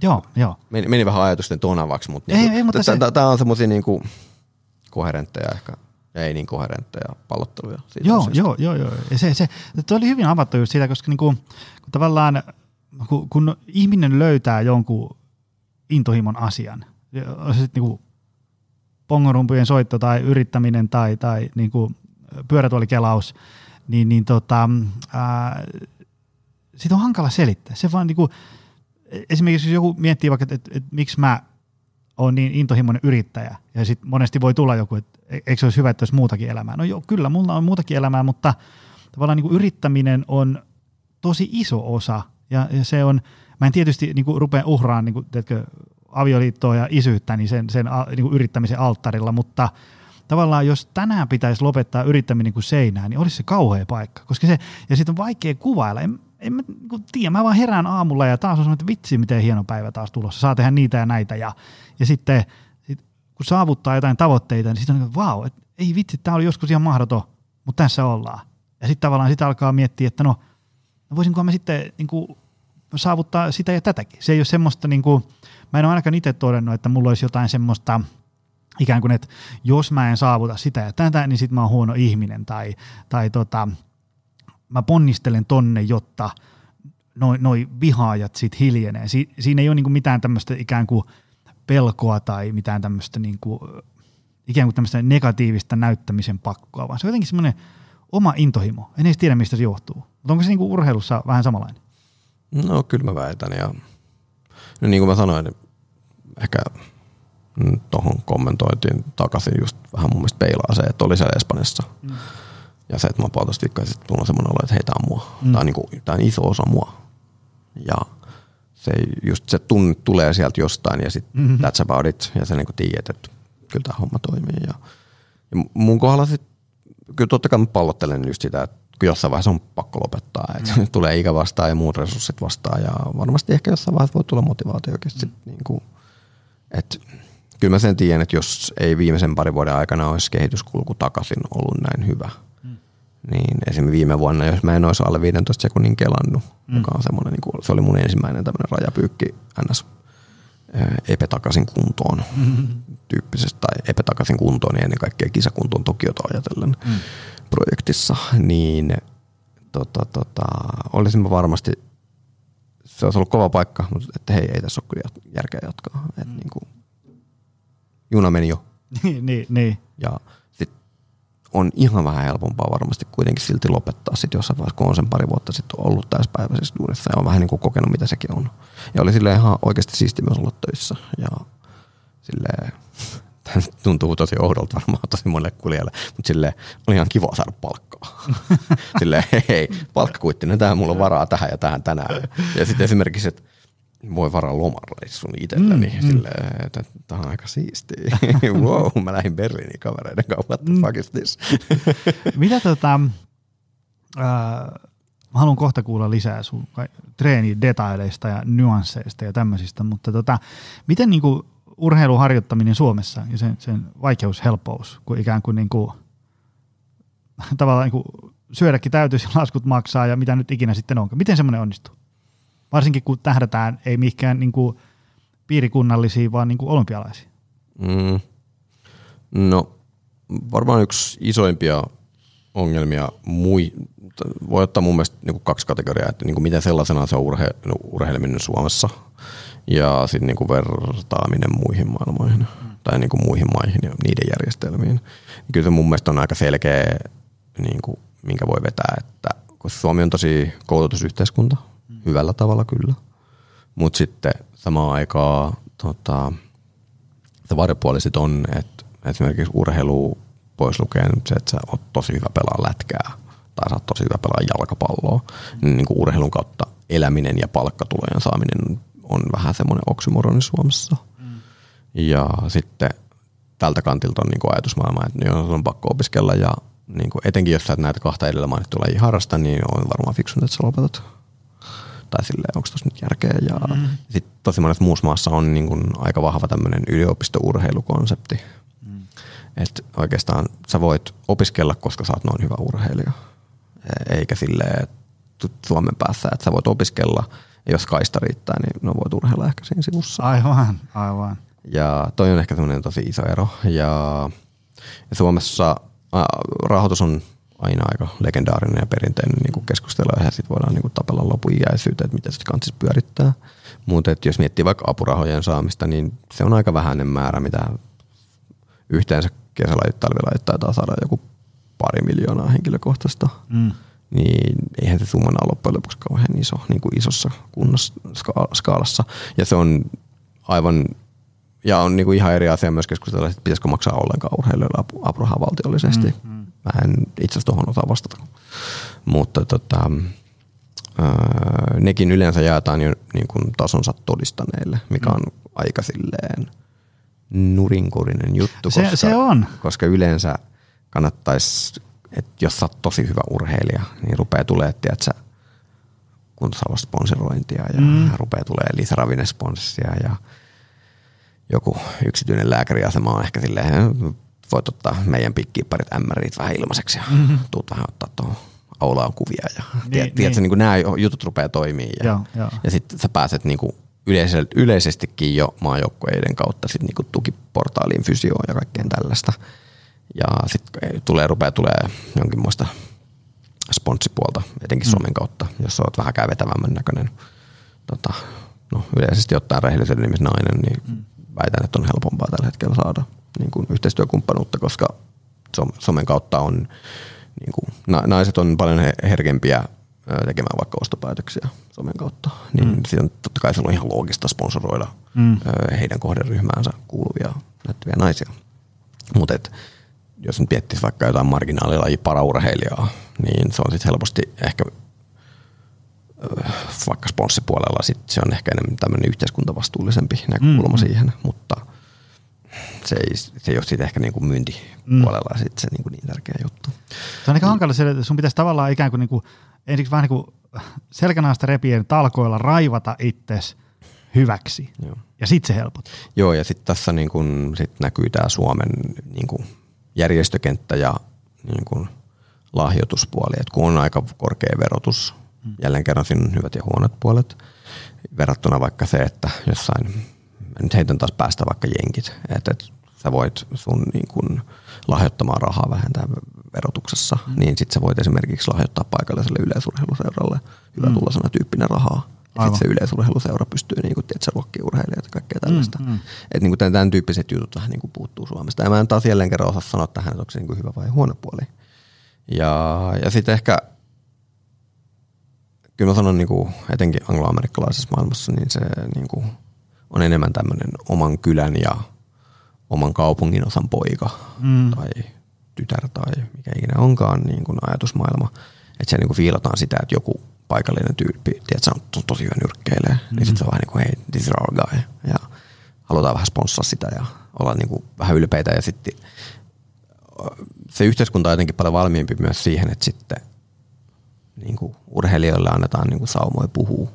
Joo, joo. meni, meni vähän ajatusten tonavaksi, mutta, Ei, niinku, ei, mutta se- tämä on semmoisia niinku koherentteja ehkä, ja ei niin koherentteja pallotteluja. Siitä Joo, asiasta. joo, joo, joo. Ja se, se, se oli hyvin avattu just siitä, koska niinku, kun tavallaan kun, kun ihminen löytää jonkun intohimon asian, se sitten niinku pongorumpujen soitto tai yrittäminen tai, tai niinku pyörätuolikelaus, niin, niin tota, ää, siitä on hankala selittää. Se vaan niinku, esimerkiksi jos joku miettii vaikka, että, että, että miksi mä oon niin intohimoinen yrittäjä, ja sitten monesti voi tulla joku, että e- eikö se olisi hyvä, että olisi muutakin elämää. No joo, kyllä, mulla on muutakin elämää, mutta tavallaan niin kuin yrittäminen on tosi iso osa, ja, ja se on, mä en tietysti niin kuin rupea uhraan niin kuin, teetkö, avioliittoa ja isyyttä niin sen, sen niin kuin yrittämisen alttarilla, mutta tavallaan jos tänään pitäisi lopettaa yrittäminen kuin seinään, niin olisi se kauhea paikka, koska se, ja sitten on vaikea kuvailla, en, en mä niin tiedä, mä vaan herään aamulla ja taas on että vitsi, miten hieno päivä taas tulossa, saa tehdä niitä ja näitä, ja, ja sitten sit, kun saavuttaa jotain tavoitteita, niin sitten on niin kuin, vau, että ei vitsi, tämä oli joskus ihan mahdoton, mutta tässä ollaan. Ja sitten tavallaan sitä alkaa miettiä, että no, no voisinko mä sitten niin kuin, saavuttaa sitä ja tätäkin. Se ei ole semmoista, niin kuin, mä en ole ainakaan itse todennut, että mulla olisi jotain semmoista ikään kuin, että jos mä en saavuta sitä ja tätä, niin sit mä oon huono ihminen tai, tai tota, mä ponnistelen tonne, jotta noin noi vihaajat sit hiljenee. Si, siinä ei ole niinku mitään tämmöistä ikään kuin pelkoa tai mitään tämmöistä niinku, ikään kuin tämmöistä negatiivista näyttämisen pakkoa, vaan se on jotenkin semmoinen oma intohimo. En edes tiedä, mistä se johtuu. Mutta onko se niinku urheilussa vähän samanlainen? No kyllä mä väitän ja no niin kuin mä sanoin, niin ehkä tuohon kommentoitiin takaisin just vähän mun mielestä peilaa se, että oli siellä Espanjassa. Mm. Ja se, että mä poltoin stikkaa ja sitten on semmoinen olo, että hei, tää on mua. Mm. Tää, on niinku, tää on iso osa mua. Ja se, just se tunne tulee sieltä jostain ja sitten mm-hmm. that's about it. Ja sä niinku tiedät, että kyllä tämä homma toimii. Ja, ja mun kohdalla sitten, kyllä totta kai mä pallottelen just sitä, että jossain vaiheessa on pakko lopettaa. Että mm. tulee ikä vastaan ja muut resurssit vastaan ja varmasti ehkä jossain vaiheessa voi tulla motivaatiokin. Mm. niin kuin, että kyllä mä sen tiedän, että jos ei viimeisen parin vuoden aikana olisi kehityskulku takaisin ollut näin hyvä, mm. niin esimerkiksi viime vuonna, jos mä en olisi alle 15 sekunnin kelannut, mm. joka on semmoinen, niin kuin, se oli mun ensimmäinen tämmöinen rajapyykki ns. Epe takaisin kuntoon mm-hmm. tyyppisesti, tai Epe takaisin kuntoon niin ennen kaikkea kisakuntoon Tokiota ajatellen mm. Projektissa, niin tota, tota, olisin mä varmasti, se olisi ollut kova paikka, mutta että hei, ei tässä ole kyllä järkeä jatkaa. Mm. Et niin kuin, juna meni jo. niin, niin, niin. Ja sit on ihan vähän helpompaa varmasti kuitenkin silti lopettaa sit jossain vaiheessa, kun on sen pari vuotta sitten ollut täyspäiväisessä duunissa ja on vähän niin kuin kokenut, mitä sekin on. Ja oli sille ihan oikeasti siisti myös olla töissä ja silleen, tuntuu tosi oudolta varmaan tosi monelle kulijalle, mutta sille oli ihan kiva saada palkkaa. silleen, hei, hei palkkakuittinen, tähän mulla on varaa tähän ja tähän tänään. Ja sitten esimerkiksi, että voi varaa lomareissun itselleni mm, mm. silleen, että tämä on aika siistiä. wow, mä lähdin Berliiniin kavereiden kanssa, what the mm. fuck is this? Mitä tota, äh, mä haluan kohta kuulla lisää sun treenidetaileista ja nyansseista ja tämmöisistä, mutta tota, miten niinku urheiluharjoittaminen Suomessa ja sen, sen vaikeus, helpous, kun ikään kuin, niinku, tavallaan niinku syödäkin täytyisi, laskut maksaa ja mitä nyt ikinä sitten onkaan. Miten semmoinen onnistuu? Varsinkin kun tähdätään ei mikään niin kuin piirikunnallisiin, vaan niin kuin olympialaisiin. Mm. No varmaan yksi isoimpia ongelmia mui, voi ottaa mun mielestä niin kuin kaksi kategoriaa, että niin kuin miten sellaisena se on urhe, urheileminen Suomessa ja sitten niin kuin vertaaminen muihin maailmoihin mm. tai niin kuin muihin maihin ja niiden järjestelmiin. Kyllä se mun mielestä on aika selkeä, niin kuin, minkä voi vetää, että koska Suomi on tosi koulutusyhteiskunta, hyvällä tavalla kyllä. Mutta sitten samaan aikaan tota, se varjopuoli sit on, että esimerkiksi urheilu pois lukien se, että sä oot tosi hyvä pelaa lätkää tai sä oot tosi hyvä pelaa jalkapalloa, niin, niin kuin urheilun kautta eläminen ja palkkatulojen saaminen on vähän semmoinen oksymoroni Suomessa. Mm. Ja sitten tältä kantilta on niin kuin ajatusmaailma, että niin on pakko opiskella ja niin kuin etenkin jos sä et näitä kahta edellä mainittua lajia harrasta, niin on varmaan fiksun, että sä lopetat tai silleen, onko tuossa nyt järkeä. Ja mm. sitten tosi monessa muussa maassa on niin kuin aika vahva tämmöinen yliopistourheilukonsepti. Mm. Että oikeastaan sä voit opiskella, koska sä oot noin hyvä urheilija. Eikä silleen Suomen päässä, että sä voit opiskella jos kaista riittää, niin no voit urheilla ehkä siinä sivussa. Aivan, aivan. Ja toi on ehkä semmoinen tosi iso ero. Ja, ja Suomessa rahoitus on aina aika legendaarinen ja perinteinen niin keskustelu ja sitten voidaan niin tapella lopuiäisyyteen, että miten se kansis pyörittää. Mutta jos miettii vaikka apurahojen saamista, niin se on aika vähäinen määrä, mitä yhteensä kesälajit, talvilajit taitaa saada joku pari miljoonaa henkilökohtaista. Mm. Niin eihän se summana ole loppujen lopuksi kauhean iso, niin kuin isossa kunnassa skaalassa. Ja se on aivan ja on niin kuin ihan eri asia myös keskustella, että pitäisikö maksaa ollenkaan urheilijoille apurahaa valtiollisesti. Mm, mm. Mä en itse asiassa tuohon osaa vastata. Mutta tota, ää, nekin yleensä jaetaan jo niin kuin tasonsa todistaneille, mikä on mm. aika silleen nurinkurinen juttu. Se, koska, se on. Koska yleensä kannattaisi, että jos sä oot tosi hyvä urheilija, niin rupeaa tulee, että kuntosalosponserointia ja mm. rupeaa tulee lisäravinnesponsia ja joku yksityinen lääkäriasema on ehkä silleen, voit ottaa meidän pikkiipparit MRit vähän ilmaiseksi ja mm-hmm. tuut vähän ottaa tuohon aulaan kuvia ja niin, tiedät, niin. Tiedätkö, niin kuin nämä jutut rupeaa toimii ja, ja, ja. ja sitten sä pääset niin kuin yleisestikin jo maajoukkueiden kautta sit niinku tukiportaaliin fysioon ja kaikkeen tällaista. Ja sitten tulee, rupeaa tulee jonkinmoista sponssipuolta, etenkin mm. Suomen kautta, jos olet vähän vetävämmän näköinen. Tota, no, yleisesti ottaen rehellisyyden nimis nainen, niin mm. väitän, että on helpompaa tällä hetkellä saada niin kuin yhteistyökumppanuutta, koska somen kautta on, niin kuin, naiset on paljon herkempiä tekemään vaikka ostopäätöksiä somen kautta, niin mm. siinä on totta kai se on ihan loogista sponsoroida mm. heidän kohderyhmäänsä kuuluvia näyttäviä naisia. Mutta jos nyt miettisi vaikka jotain marginaalilaji paraurheilijaa, niin se on sitten helposti ehkä vaikka sponssipuolella sit se on ehkä enemmän tämmöinen yhteiskuntavastuullisempi näkökulma mm. siihen, mutta se ei, se ei ole sitten ehkä niinku myyntipuolella mm. sit se niinku niin tärkeä juttu. Se on aika hankala, että sun pitäisi tavallaan ikään kuin, niinku, ensiksi vähän niin kuin selkänaasta repien talkoilla raivata itsesi hyväksi. Joo. Ja sitten se helpottaa. Joo, ja sitten tässä niin kun, sit näkyy tämä Suomen niin kun, järjestökenttä ja niin kun, lahjoituspuoli. Et kun on aika korkea verotus, mm. jälleen kerran siinä on hyvät ja huonot puolet, verrattuna vaikka se, että jossain, nyt heitän taas päästä vaikka jenkit, että et sä voit sun niin kun, lahjoittamaan rahaa vähentää verotuksessa, mm. niin sitten sä voit esimerkiksi lahjoittaa paikalliselle yleisurheiluseuralle hyvä tullasena tyyppinen rahaa. Ja sitten se yleisurheiluseura pystyy niin kuin, tiedätkö, urheilijat ja kaikkea tällaista. Mm, mm. Että niin kuin tämän, tämän tyyppiset jutut vähän niin kuin puuttuu Suomesta. Ja mä en taas jälleen kerran osaa sanoa tähän, että onko se niin kuin hyvä vai huono puoli. Ja, ja sitten ehkä, kyllä mä sanon niin kuin, etenkin angloamerikkalaisessa maailmassa, niin se niin kuin, on enemmän tämmöinen oman kylän ja oman kaupungin osan poika mm. tai tytär tai mikä ikinä onkaan niin kuin ajatusmaailma. Että siellä niin kuin fiilataan sitä, että joku paikallinen tyyppi, tiedät, on to, tosi hyvä nyrkkeilee, mm. niin sitten se on vähän niin kuin, hei, this is our guy. Ja halutaan vähän sponssaa sitä ja olla niin kuin vähän ylpeitä. Ja sitten se yhteiskunta on jotenkin paljon valmiimpi myös siihen, että sitten niin kuin urheilijoille annetaan niin kuin saumoja puhua,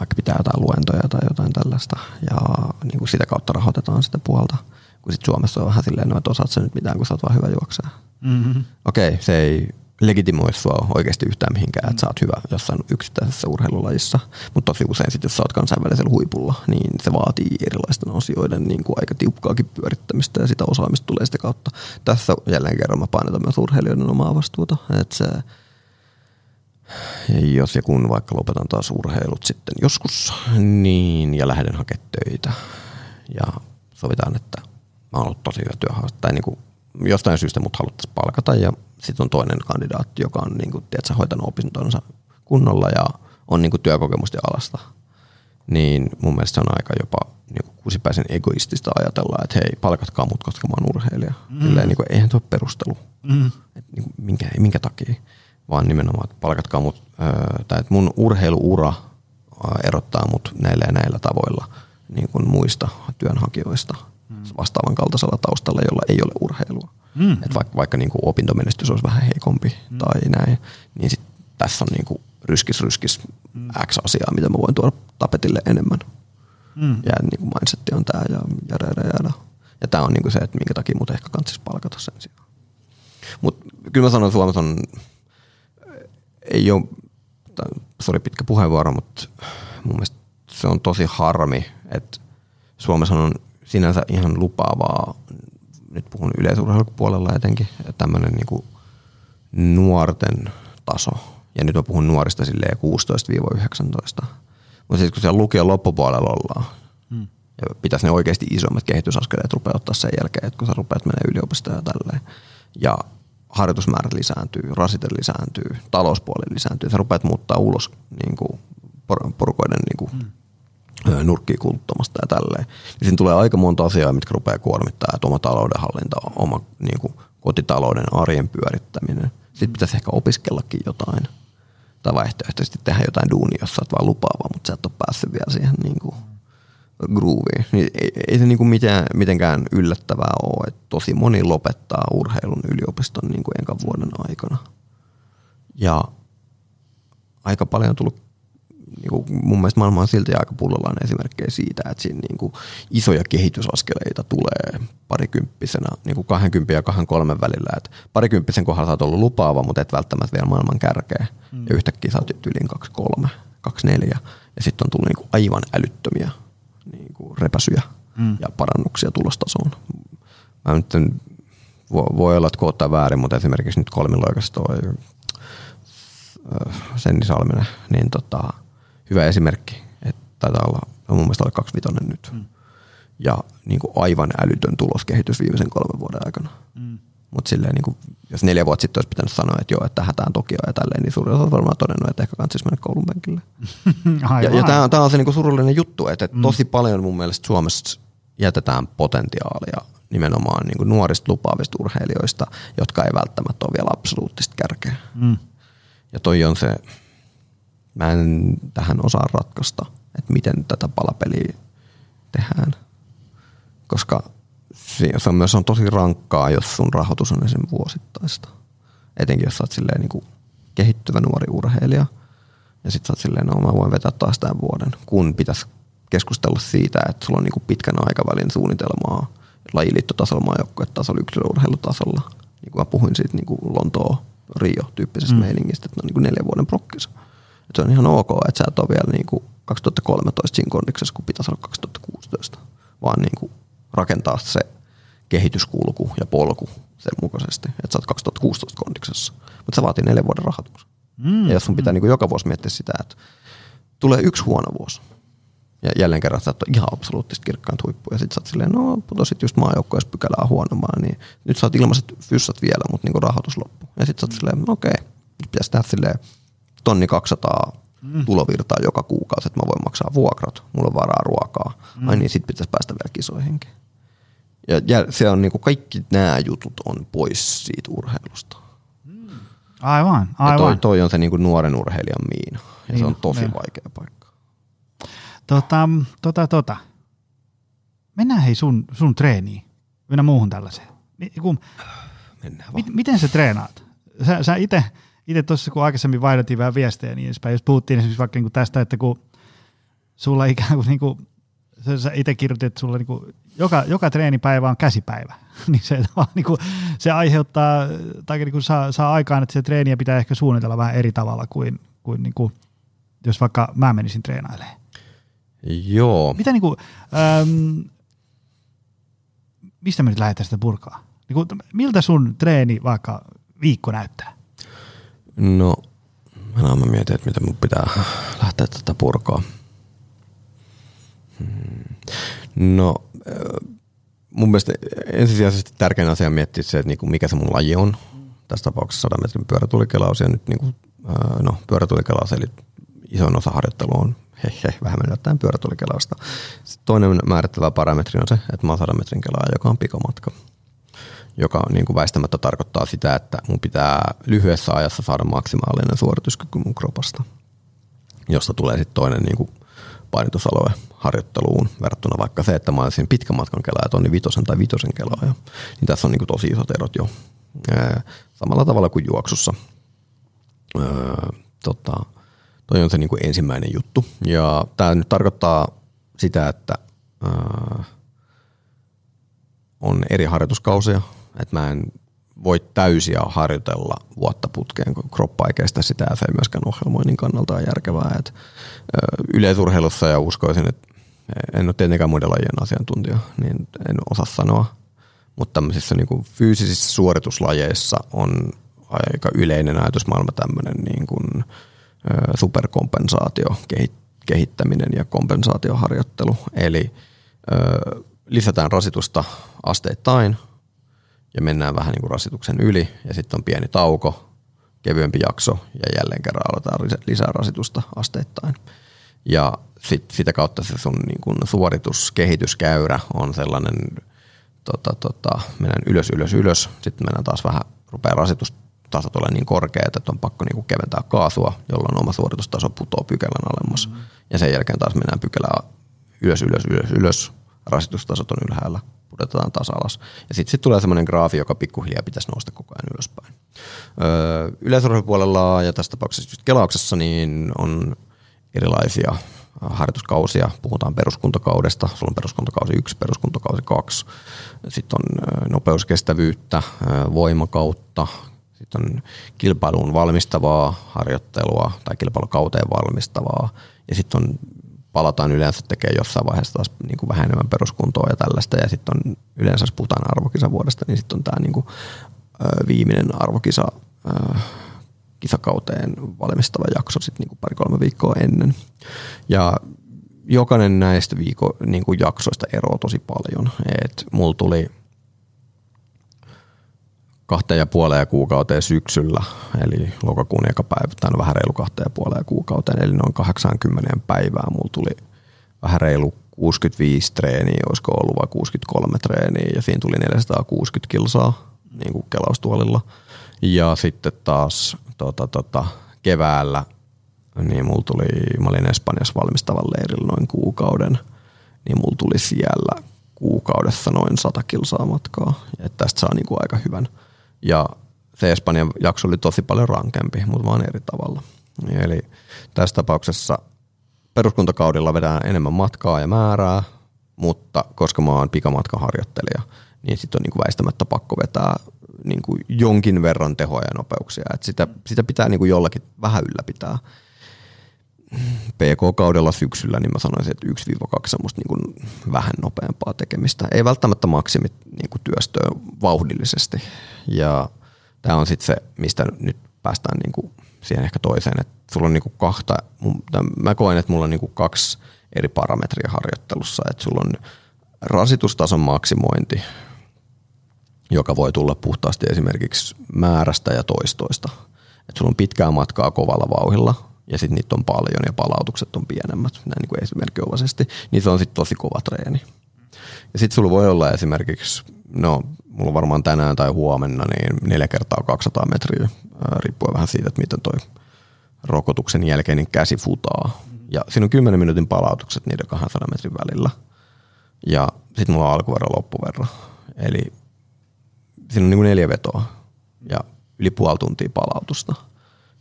vaikka pitää jotain luentoja tai jotain tällaista. Ja niin kuin sitä kautta rahoitetaan sitä puolta. Kun sitten Suomessa on vähän silleen, no, että osaat sä nyt mitään, kun sä oot vaan hyvä juoksaa. Mm-hmm. Okei, okay, se ei legitimoi sua oikeasti yhtään mihinkään, että sä oot hyvä jossain yksittäisessä urheilulajissa. Mutta tosi usein sit, jos sä oot kansainvälisellä huipulla, niin se vaatii erilaisten asioiden niin kuin aika tiukkaakin pyörittämistä ja sitä osaamista tulee sitä kautta. Tässä jälleen kerran mä painotan myös urheilijoiden omaa vastuuta, että se jos ja kun vaikka lopetan taas urheilut sitten joskus, niin ja lähden hakemaan töitä ja sovitaan, että mä oon ollut tosi hyvä työhaastaja, tai niin kuin jostain syystä mut haluttaisiin palkata ja sitten on toinen kandidaatti, joka on niin kuin, tiedätkö, hoitanut opintonsa kunnolla ja on niin kuin työkokemusta alasta. Niin mun mielestä se on aika jopa niin kuin kusipäisen egoistista ajatella, että hei, palkatkaa mut, koska mä oon urheilija. Mm. Silleen, niin kuin, eihän tuo perustelu. Mm. Et, niin kuin, minkä, minkä takia, vaan nimenomaan, että palkatkaa mut, öö, tai että mun urheiluura erottaa mut näillä ja näillä tavoilla niin kuin muista työnhakijoista mm. vastaavan kaltaisella taustalla, jolla ei ole urheilua. Mm. Et vaikka, vaikka niin kuin opintomenestys olisi vähän heikompi mm. tai näin, niin sit tässä on niin kuin ryskis ryskis mm. X asiaa, mitä mä voin tuoda tapetille enemmän. Mm. Ja niin kuin mindsetti on tämä ja jada, jada, jada. Ja tämä on niin kuin se, että minkä takia mut ehkä kannattaisi palkata sen sijaan. Mutta kyllä mä sanon, että Suomessa on, ei ole, sori pitkä puheenvuoro, mutta mun mielestä se on tosi harmi, että Suomessa on sinänsä ihan lupaavaa nyt puhun yleisurheilupuolella etenkin, tämmöinen niin nuorten taso. Ja nyt mä puhun nuorista silleen 16-19. Mutta siis kun siellä lukion loppupuolella ollaan, hmm. ja pitäisi ne oikeasti isommat kehitysaskeleet rupeaa ottaa sen jälkeen, että kun sä rupeat menee yliopistoon ja tälleen. Ja harjoitusmäärät lisääntyy, rasite lisääntyy, talouspuoli lisääntyy. Sä rupeat muuttaa ulos niin kuin porukoiden niin kuin hmm nurkkiin kuluttamasta ja tälleen. Ja siinä tulee aika monta asiaa, mitkä rupeaa kuormittaa, että oma taloudenhallinta, oma niin kuin, kotitalouden arjen pyörittäminen. Sitten pitäisi ehkä opiskellakin jotain. Tai vaihtoehtoisesti tehdä jotain duunia, jos sä oot vaan lupaava, mutta sä et ole päässyt vielä siihen niin kuin, grooviin. Niin ei, ei se niin kuin mitään, mitenkään yllättävää ole, että tosi moni lopettaa urheilun yliopiston niin kuin enkä vuoden aikana. Ja aika paljon on tullut niin kuin mun mielestä maailma on silti aika pullollaan esimerkkejä siitä, että siinä niin kuin isoja kehitysaskeleita tulee parikymppisenä, niin kuin 20 ja 23 välillä. Et parikymppisen kohdalla sä oot ollut lupaava, mutta et välttämättä vielä maailman kärkeä. Mm. Ja yhtäkkiä sä oot yliin 23. 24 ja sitten on tullut niin kuin aivan älyttömiä niin kuin repäsyjä mm. ja parannuksia tulostasoon. Mä nyt en, voi, voi olla, että koottaa väärin, mutta esimerkiksi nyt kolmiloikas toi Senni Salminen, niin tota, hyvä esimerkki, taitaa olla, mun mielestä oli kaksi vitonen nyt. Mm. Ja niin kuin aivan älytön tuloskehitys viimeisen kolmen vuoden aikana. Mm. Mutta silleen, niin kuin, jos neljä vuotta sitten olisi pitänyt sanoa, että joo, että hätään Tokio ja tälleen, niin suurin osa varmaan todennut, että ehkä kannattaisi mennä koulun penkille. ja, ja tämä on, tää on se niin kuin surullinen juttu, että, että mm. tosi paljon mun mielestä Suomessa jätetään potentiaalia nimenomaan niin kuin nuorista lupaavista urheilijoista, jotka ei välttämättä ole vielä absoluuttista kärkeä. Mm. Ja toi on se, mä en tähän osaa ratkaista, että miten tätä palapeliä tehdään. Koska se on myös on tosi rankkaa, jos sun rahoitus on esim. vuosittaista. Etenkin jos sä oot silleen niin kuin kehittyvä nuori urheilija. Ja sit sä oot silleen, no mä voin vetää taas tämän vuoden. Kun pitäisi keskustella siitä, että sulla on niin kuin pitkän aikavälin suunnitelmaa lajiliittotasolla, maajoukkuetasolla, yksilöurheilutasolla. Niin kuin mä puhuin siitä niin kuin Lontoa, Rio-tyyppisestä mm. meiningistä, että ne on niin kuin neljän vuoden prokkissa. Et se on ihan ok, että sä et ole vielä niin kuin 2013 siinä kondiksessa, kun pitäisi olla 2016, vaan niin kuin rakentaa se kehityskulku ja polku sen mukaisesti, että sä oot 2016 kondiksessa. Mutta se vaatii neljän vuoden rahoituksen. Mm. Ja jos sun pitää niin kuin joka vuosi miettiä sitä, että tulee yksi huono vuosi, ja jälleen kerran sä oot ihan absoluuttisesti kirkkaan huippu. Ja sit sä oot silleen, no putosit just maajoukkueessa pykälää huonomaan, niin nyt sä oot ilmaiset fyssat vielä, mutta niin rahoitus loppu. Ja sit sä oot silleen, okei, okay, pitäisi tehdä silleen tonni 200 mm. tulovirtaa joka kuukausi, että mä voin maksaa vuokrat, mulla on varaa ruokaa. Mm. Ai niin, sit pitäisi päästä vielä kisoihinkin. Ja, ja se on niinku kaikki nämä jutut on pois siitä urheilusta. Mm. Aivan, aivan. Ja toi, toi on se niinku nuoren urheilijan miina. Ja niin, se on tosi niin. vaikea paikka. Tota, tota, tota. Mennään hei sun, sun treeniin. Mennään muuhun tällaiseen. Kun, Mennään vaan. miten sä treenaat? Sä, sä ite, ite tuossa kun aikaisemmin vaihdettiin vähän viestejä niin edespäin, jos puhuttiin esimerkiksi vaikka niin tästä, että kun sulla ikään kuin, niin kuin sä, itse kirjoitit, että sulla niin kuin, joka, joka treenipäivä on käsipäivä, niin se, niin kuin, se aiheuttaa, tai niin kuin saa, saa aikaan, että se treeniä pitää ehkä suunnitella vähän eri tavalla kuin, kuin, niin kuin jos vaikka mä menisin treenailemaan. Joo. Mitä niin kuin, ähm, mistä me nyt lähdetään sitä purkaa? Niin kuin, miltä sun treeni vaikka viikko näyttää? No, mä, mä mietin, että miten mun pitää lähteä tätä purkaa. Hmm. No, äh, mun mielestä ensisijaisesti tärkein asia on miettiä se, että niinku mikä se mun laji on. Tässä tapauksessa 100 metrin pyörätulikelaus ja nyt niinku, äh, no, pyörätulikelaus, eli isoin osa harjoittelua on he, he, vähän yllättäen pyörätulikelausta. Toinen määrittävä parametri on se, että mä oon 100 metrin kelaa, joka on pikomatka joka niin kuin väistämättä tarkoittaa sitä, että mun pitää lyhyessä ajassa saada maksimaalinen suorituskyky mun kropasta, josta tulee sitten toinen niin kuin painotusalue harjoitteluun verrattuna vaikka se, että mä olisin pitkän matkan kelaa ja tonni vitosen tai vitosen kelaa. Niin tässä on niin kuin tosi isot erot jo. Samalla tavalla kuin juoksussa. tota, toi on se niin kuin ensimmäinen juttu. Ja tämä nyt tarkoittaa sitä, että on eri harjoituskausia, että mä en voi täysiä harjoitella vuotta putkeen, kun kroppa ei kestä sitä ja se ei myöskään ohjelmoinnin kannalta ole järkevää. Et, yleisurheilussa ja uskoisin, että en ole tietenkään muiden lajien asiantuntija, niin en osaa sanoa, mutta tämmöisissä niin kuin fyysisissä suorituslajeissa on aika yleinen ajatusmaailma tämmöinen niin kuin superkompensaatio, kehittäminen ja kompensaatioharjoittelu. Eli lisätään rasitusta asteittain – ja mennään vähän niin kuin rasituksen yli ja sitten on pieni tauko, kevyempi jakso ja jälleen kerran aloitetaan lisää rasitusta asteittain. Ja sit, sitä kautta se sun niin kuin suorituskehityskäyrä on sellainen, tota, tota, mennään ylös, ylös, ylös, sitten mennään taas vähän, rupeaa rasitustasot olemaan niin korkeat, että on pakko niin kuin keventää kaasua, jolloin oma suoritustaso putoaa pykälän alemmas. Mm-hmm. Ja sen jälkeen taas mennään pykälää ylös, ylös, ylös, ylös, rasitustasot on ylhäällä, pudotetaan taas alas. Ja sitten sit tulee semmoinen graafi, joka pikkuhiljaa pitäisi nousta koko ajan ylöspäin. Öö, yleisurheilupuolella ja tässä tapauksessa just kelauksessa niin on erilaisia harjoituskausia. Puhutaan peruskuntokaudesta. Sulla on peruskuntokausi 1, peruskuntokausi 2. Sitten on nopeuskestävyyttä, voimakautta, Sitten on kilpailuun valmistavaa harjoittelua tai kilpailukauteen valmistavaa. Ja sitten on palataan yleensä tekee jossain vaiheessa taas niin kuin vähän enemmän peruskuntoa ja tällaista. Ja sitten on yleensä, jos puhutaan arvokisavuodesta, niin sitten on tämä niin kuin, viimeinen arvokisa kisakauteen valmistava jakso sitten niin pari-kolme viikkoa ennen. Ja jokainen näistä viikko, niin kuin jaksoista eroaa tosi paljon. Et mulla tuli kahteen ja puoleen kuukauteen syksyllä, eli lokakuun eka päivä, tai no vähän reilu kahteen ja puoleen kuukauteen, eli noin 80 päivää mulla tuli vähän reilu 65 treeniä, olisiko ollut vai 63 treeniä, ja siinä tuli 460 kilsaa niin kuin kelaustuolilla. Ja sitten taas tota, tota, keväällä, niin mulla tuli, mä olin Espanjassa valmistavan leirillä noin kuukauden, niin mulla tuli siellä kuukaudessa noin 100 kilsaa matkaa. Ja tästä saa niin kuin aika hyvän – ja se Espanjan jakso oli tosi paljon rankempi, mutta vaan eri tavalla. Eli tässä tapauksessa peruskuntakaudella vedään enemmän matkaa ja määrää, mutta koska mä oon pikamatkaharjoittelija, niin sitten on niin kuin väistämättä pakko vetää niin kuin jonkin verran tehoja ja nopeuksia. Et sitä, sitä pitää niin kuin jollakin vähän ylläpitää. PK-kaudella syksyllä, niin mä sanoisin, että 1-2 semmoista niin kuin vähän nopeampaa tekemistä. Ei välttämättä maksimit niin kuin työstöä vauhdillisesti. Ja tämä on sitten se, mistä nyt päästään niin kuin siihen ehkä toiseen, että sulla on niin kuin kahta, mä koen, että mulla on niin kuin kaksi eri parametria harjoittelussa, että sulla on rasitustason maksimointi, joka voi tulla puhtaasti esimerkiksi määrästä ja toistoista. Että sulla on pitkää matkaa kovalla vauhilla, ja sitten niitä on paljon ja palautukset on pienemmät, näin niin kuin esimerkkiomaisesti, niin se on sitten tosi kova treeni. Ja sitten sulla voi olla esimerkiksi, no mulla on varmaan tänään tai huomenna, niin neljä kertaa 200 metriä, riippuen vähän siitä, että miten toi rokotuksen jälkeinen käsi futaa. Ja siinä on 10 minuutin palautukset niiden 200 metrin välillä. Ja sitten mulla on alkuverran loppuverran. Eli siinä on niin kuin neljä vetoa ja yli puoli tuntia palautusta –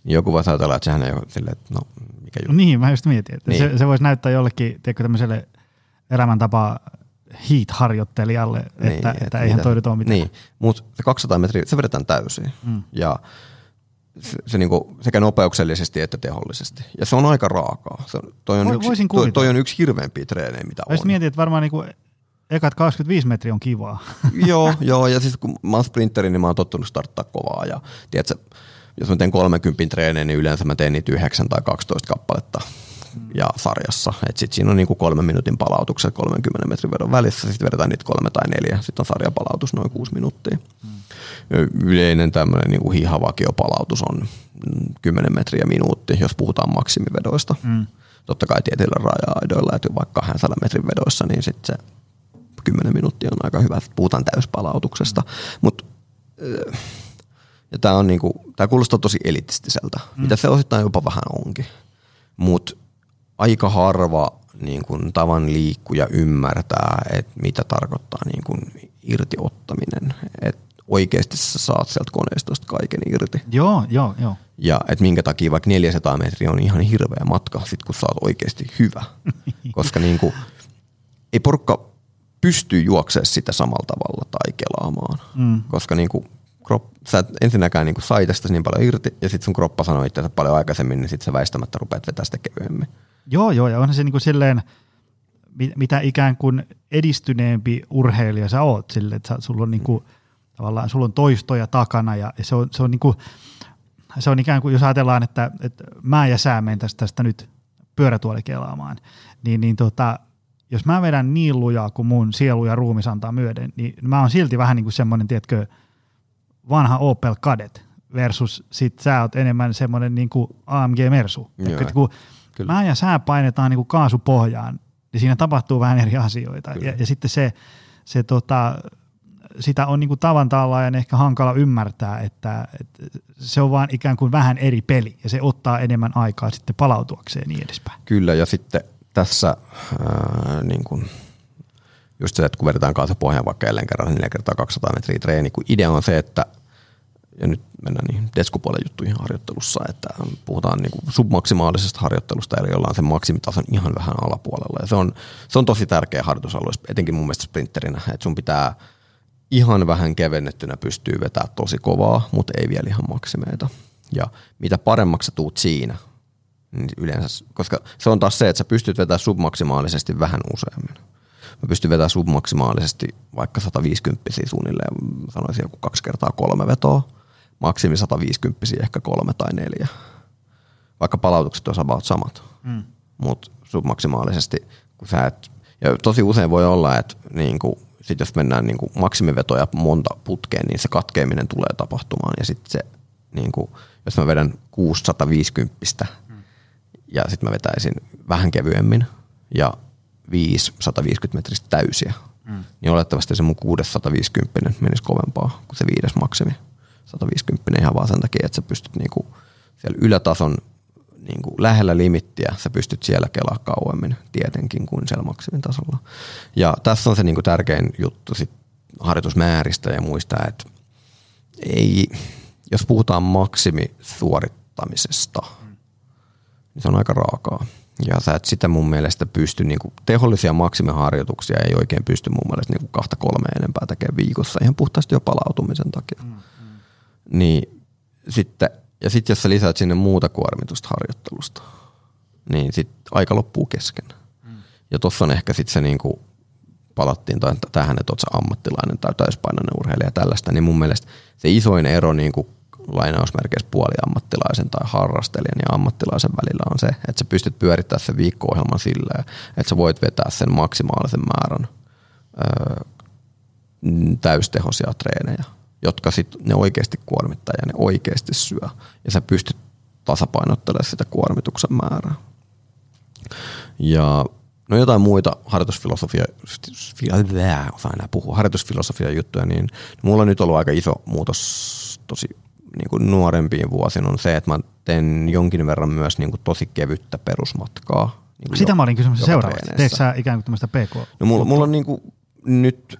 niin joku voisi ajatella, että sehän ei ole silleen, että no mikä juttu. Niin, mä just mietin, että niin. se, se voisi näyttää jollekin, tiedätkö, tämmöiselle elämäntapa heat-harjoittelijalle, niin, että, että, että eihän mitä, toi nyt ole mitään. Niin, mutta se 200 metriä, se vedetään täysin. Mm. Ja se, se niinku, sekä nopeuksellisesti että tehollisesti. Ja se on aika raakaa. Se, toi, on yksi, toi, toi on yksi hirveämpiä treenejä, mitä mä on. mietin, että varmaan niinku ekat 25 metriä on kivaa. joo, joo, ja siis kun mä oon sprinteri, niin mä oon tottunut starttaa kovaa. Ja tiedätkö, jos mä teen 30 treenejä, niin yleensä mä teen niitä 9 tai 12 kappaletta ja sarjassa. Et sit siinä on niinku kolmen minuutin palautukset 30 metrin verran välissä, sitten vedetään niitä kolme tai neljä, sitten on sarjapalautus noin kuusi minuuttia. Mm. Yleinen tämmöinen niinku hihavakiopalautus on 10 metriä minuutti, jos puhutaan maksimivedoista. Mm. Totta kai tietyillä raja-aidoilla, että vaikka 200 metrin vedoissa, niin sitten se 10 minuuttia on aika hyvä, puhutaan täyspalautuksesta. Mm. Mutta ja tämä, on niinku, tää kuulostaa tosi elitistiseltä, mm. mitä se osittain jopa vähän onkin. Mutta aika harva niin kun, tavan liikkuja ymmärtää, että mitä tarkoittaa niin kun, irtiottaminen. Että oikeasti sä saat sieltä koneistosta kaiken irti. Joo, joo, joo. Ja että minkä takia vaikka 400 metriä on ihan hirveä matka, sit kun sä oot oikeasti hyvä. Koska niin kun, ei porukka pysty juoksemaan sitä samalla tavalla tai kelaamaan. Mm. Koska niin kuin krop, sä et ensinnäkään niin sai tästä niin paljon irti, ja sitten sun kroppa sanoi itse paljon aikaisemmin, niin sitten sä väistämättä rupeat vetää sitä kevyemmin. Joo, joo, ja onhan se niin kuin silleen, mitä ikään kuin edistyneempi urheilija sä oot, sille, että sulla on, niin kuin, tavallaan, sulla on toistoja takana, ja se on, se on, niin kuin, se on ikään kuin, jos ajatellaan, että, että mä ja sä menen tästä, tästä nyt pyörätuolikelaamaan, niin, niin tota, jos mä vedän niin lujaa kuin mun sielu ja ruumis antaa myöden, niin mä oon silti vähän niin kuin semmoinen, tiedätkö, vanha Opel Kadett versus sit sä oot enemmän semmoinen niin kuin AMG Mersu. Joo, että kun kyllä. mä ja sä painetaan niin kuin kaasupohjaan, niin siinä tapahtuu vähän eri asioita. Ja, ja, sitten se, se tota, sitä on niin kuin tavan ja ehkä hankala ymmärtää, että, että se on vaan ikään kuin vähän eri peli ja se ottaa enemmän aikaa sitten palautuakseen niin edespäin. Kyllä ja sitten tässä ää, niin kuin just se, että kun vedetään kaasupohjaan vaikka jälleen kerran 4 kertaa 200 metriä treeni, kun idea on se, että ja nyt mennään niin deskupuolen juttuihin harjoittelussa, että puhutaan niin kuin submaksimaalisesta harjoittelusta, eli ollaan sen maksimitason ihan vähän alapuolella. Ja se on, se on tosi tärkeä harjoitusalue, etenkin mun mielestä sprinterinä, että sun pitää ihan vähän kevennettynä pystyy vetämään tosi kovaa, mutta ei vielä ihan maksimeita. Ja mitä paremmaksi sä tuut siinä, niin yleensä, koska se on taas se, että sä pystyt vetämään submaksimaalisesti vähän useammin. Mä pystyn vetämään submaksimaalisesti vaikka 150 suunnilleen, sanoisin joku kaksi kertaa kolme vetoa, maksimi 150 ehkä kolme tai neljä. Vaikka palautukset on about samat, mm. mutta submaksimaalisesti, kun sä et, ja tosi usein voi olla, että niin kuin, sit jos mennään niin kuin maksimivetoja monta putkeen, niin se katkeaminen tulee tapahtumaan ja sitten se, niin kuin, jos mä vedän 650 mm. ja sitten mä vetäisin vähän kevyemmin ja 5 150 metristä täysiä, mm. niin olettavasti se mun 650 menisi kovempaa kuin se viides maksimi. 150 ihan vaan sen takia, että sä pystyt niinku siellä ylätason niinku lähellä limittiä, sä pystyt siellä kelaa kauemmin tietenkin kuin siellä maksimin tasolla. Ja tässä on se niinku tärkein juttu sit harjoitusmääristä ja muista, että ei, jos puhutaan maksimisuorittamisesta, niin se on aika raakaa. Ja sä et sitä mun mielestä pysty, niin kuin, tehollisia maksimiharjoituksia ei oikein pysty mun mielestä niin kuin kahta kolme enempää tekemään viikossa ihan puhtaasti jo palautumisen takia. Mm. Niin sitten, ja sitten jos sä lisäät sinne muuta kuormitusta harjoittelusta, niin sit aika loppuu kesken. Mm. Ja tuossa on ehkä sitten se niin kuin, palattiin tähän, että oot sä ammattilainen tai täyspainoinen urheilija ja tällaista, niin mun mielestä se isoin ero niin kuin lainausmerkeissä puoliammattilaisen tai harrastelijan ja ammattilaisen välillä on se, että sä pystyt pyörittämään sen viikko-ohjelman silleen, että sä voit vetää sen maksimaalisen määrän öö, täystehoisia treenejä, jotka sit ne oikeasti kuormittaa ja ne oikeasti syö. Ja sä pystyt tasapainottelemaan sitä kuormituksen määrää. Ja no jotain muita harjoitusfilosofia, osaan enää puhua, harjoitusfilosofia juttuja, niin mulla on nyt ollut aika iso muutos tosi niin kuin nuorempiin vuosiin on se, että mä teen jonkin verran myös niin kuin tosi kevyttä perusmatkaa. Niin Sitä jo, mä olin kysymys seuraavaksi. Teekö sä ikään kuin tämmöistä PK? No mulla, mulla on niin kuin, nyt,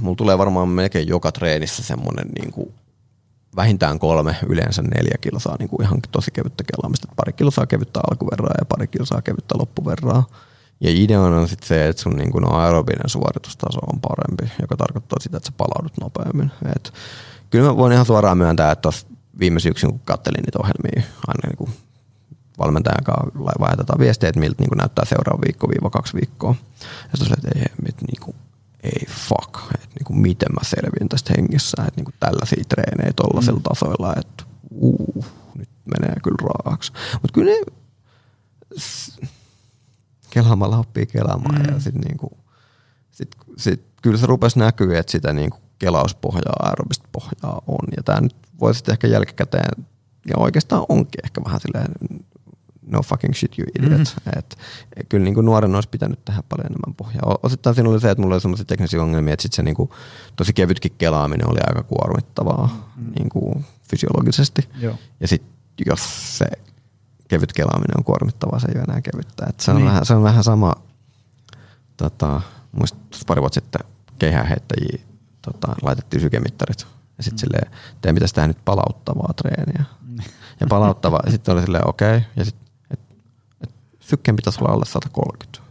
mulla tulee varmaan melkein joka treenissä semmoinen niin kuin vähintään kolme, yleensä neljä kilsaa niin kuin ihan tosi kevyttä kelaamista. Pari kilsaa kevyttä alkuverraa ja pari kilsaa kevyttä loppuverraa. Ja ideana on sitten se, että sun niin kuin aerobinen suoritustaso on parempi, joka tarkoittaa sitä, että sä palaudut nopeammin. Et kyllä mä voin ihan suoraan myöntää, että viime syksyn, kun kattelin niitä ohjelmia, aina niin kuin valmentajan kanssa vaihdetaan viestejä, että miltä niin kuin näyttää seuraava viikko viiva kaksi viikkoa. Ja sitten että ei, että niin kuin, ei fuck, että niin kuin, miten mä selviin tästä hengissä, että niin kuin tällaisia treenejä tuollaisella mm. tasoilla, että uh, nyt menee kyllä raaksi. Mutta kyllä ne kelaamalla oppii kelaamaan mm. ja sitten niin kuin, sit, sit, kyllä se rupesi näkyä, että sitä niin kuin kelauspohjaa, aerobista pohjaa on. Ja tämä nyt voi sitten ehkä jälkikäteen, ja oikeastaan onkin ehkä vähän silleen no fucking shit you idiot. Mm-hmm. Et, kyllä niin kuin nuoren olisi pitänyt tehdä paljon enemmän pohjaa. Osittain siinä oli se, että mulla oli sellaisia teknisiä ongelmia, että sit se niin kuin, tosi kevytkin kelaaminen oli aika kuormittavaa mm-hmm. niin kuin fysiologisesti. Joo. Ja sitten jos se kevyt kelaaminen on kuormittavaa, se ei ole enää kevyttä. Et se, on niin. vähän, se on vähän sama, tota, muistin pari vuotta sitten keihäänheittäjiä tota, laitettiin sykemittarit. Ja sitten mm. silleen, teidän pitäisi tehdä nyt palauttavaa treeniä. Mm. Ja palauttava, sitten oli silleen, okei, okay. ja sitten, sykkeen pitäisi olla alle 130.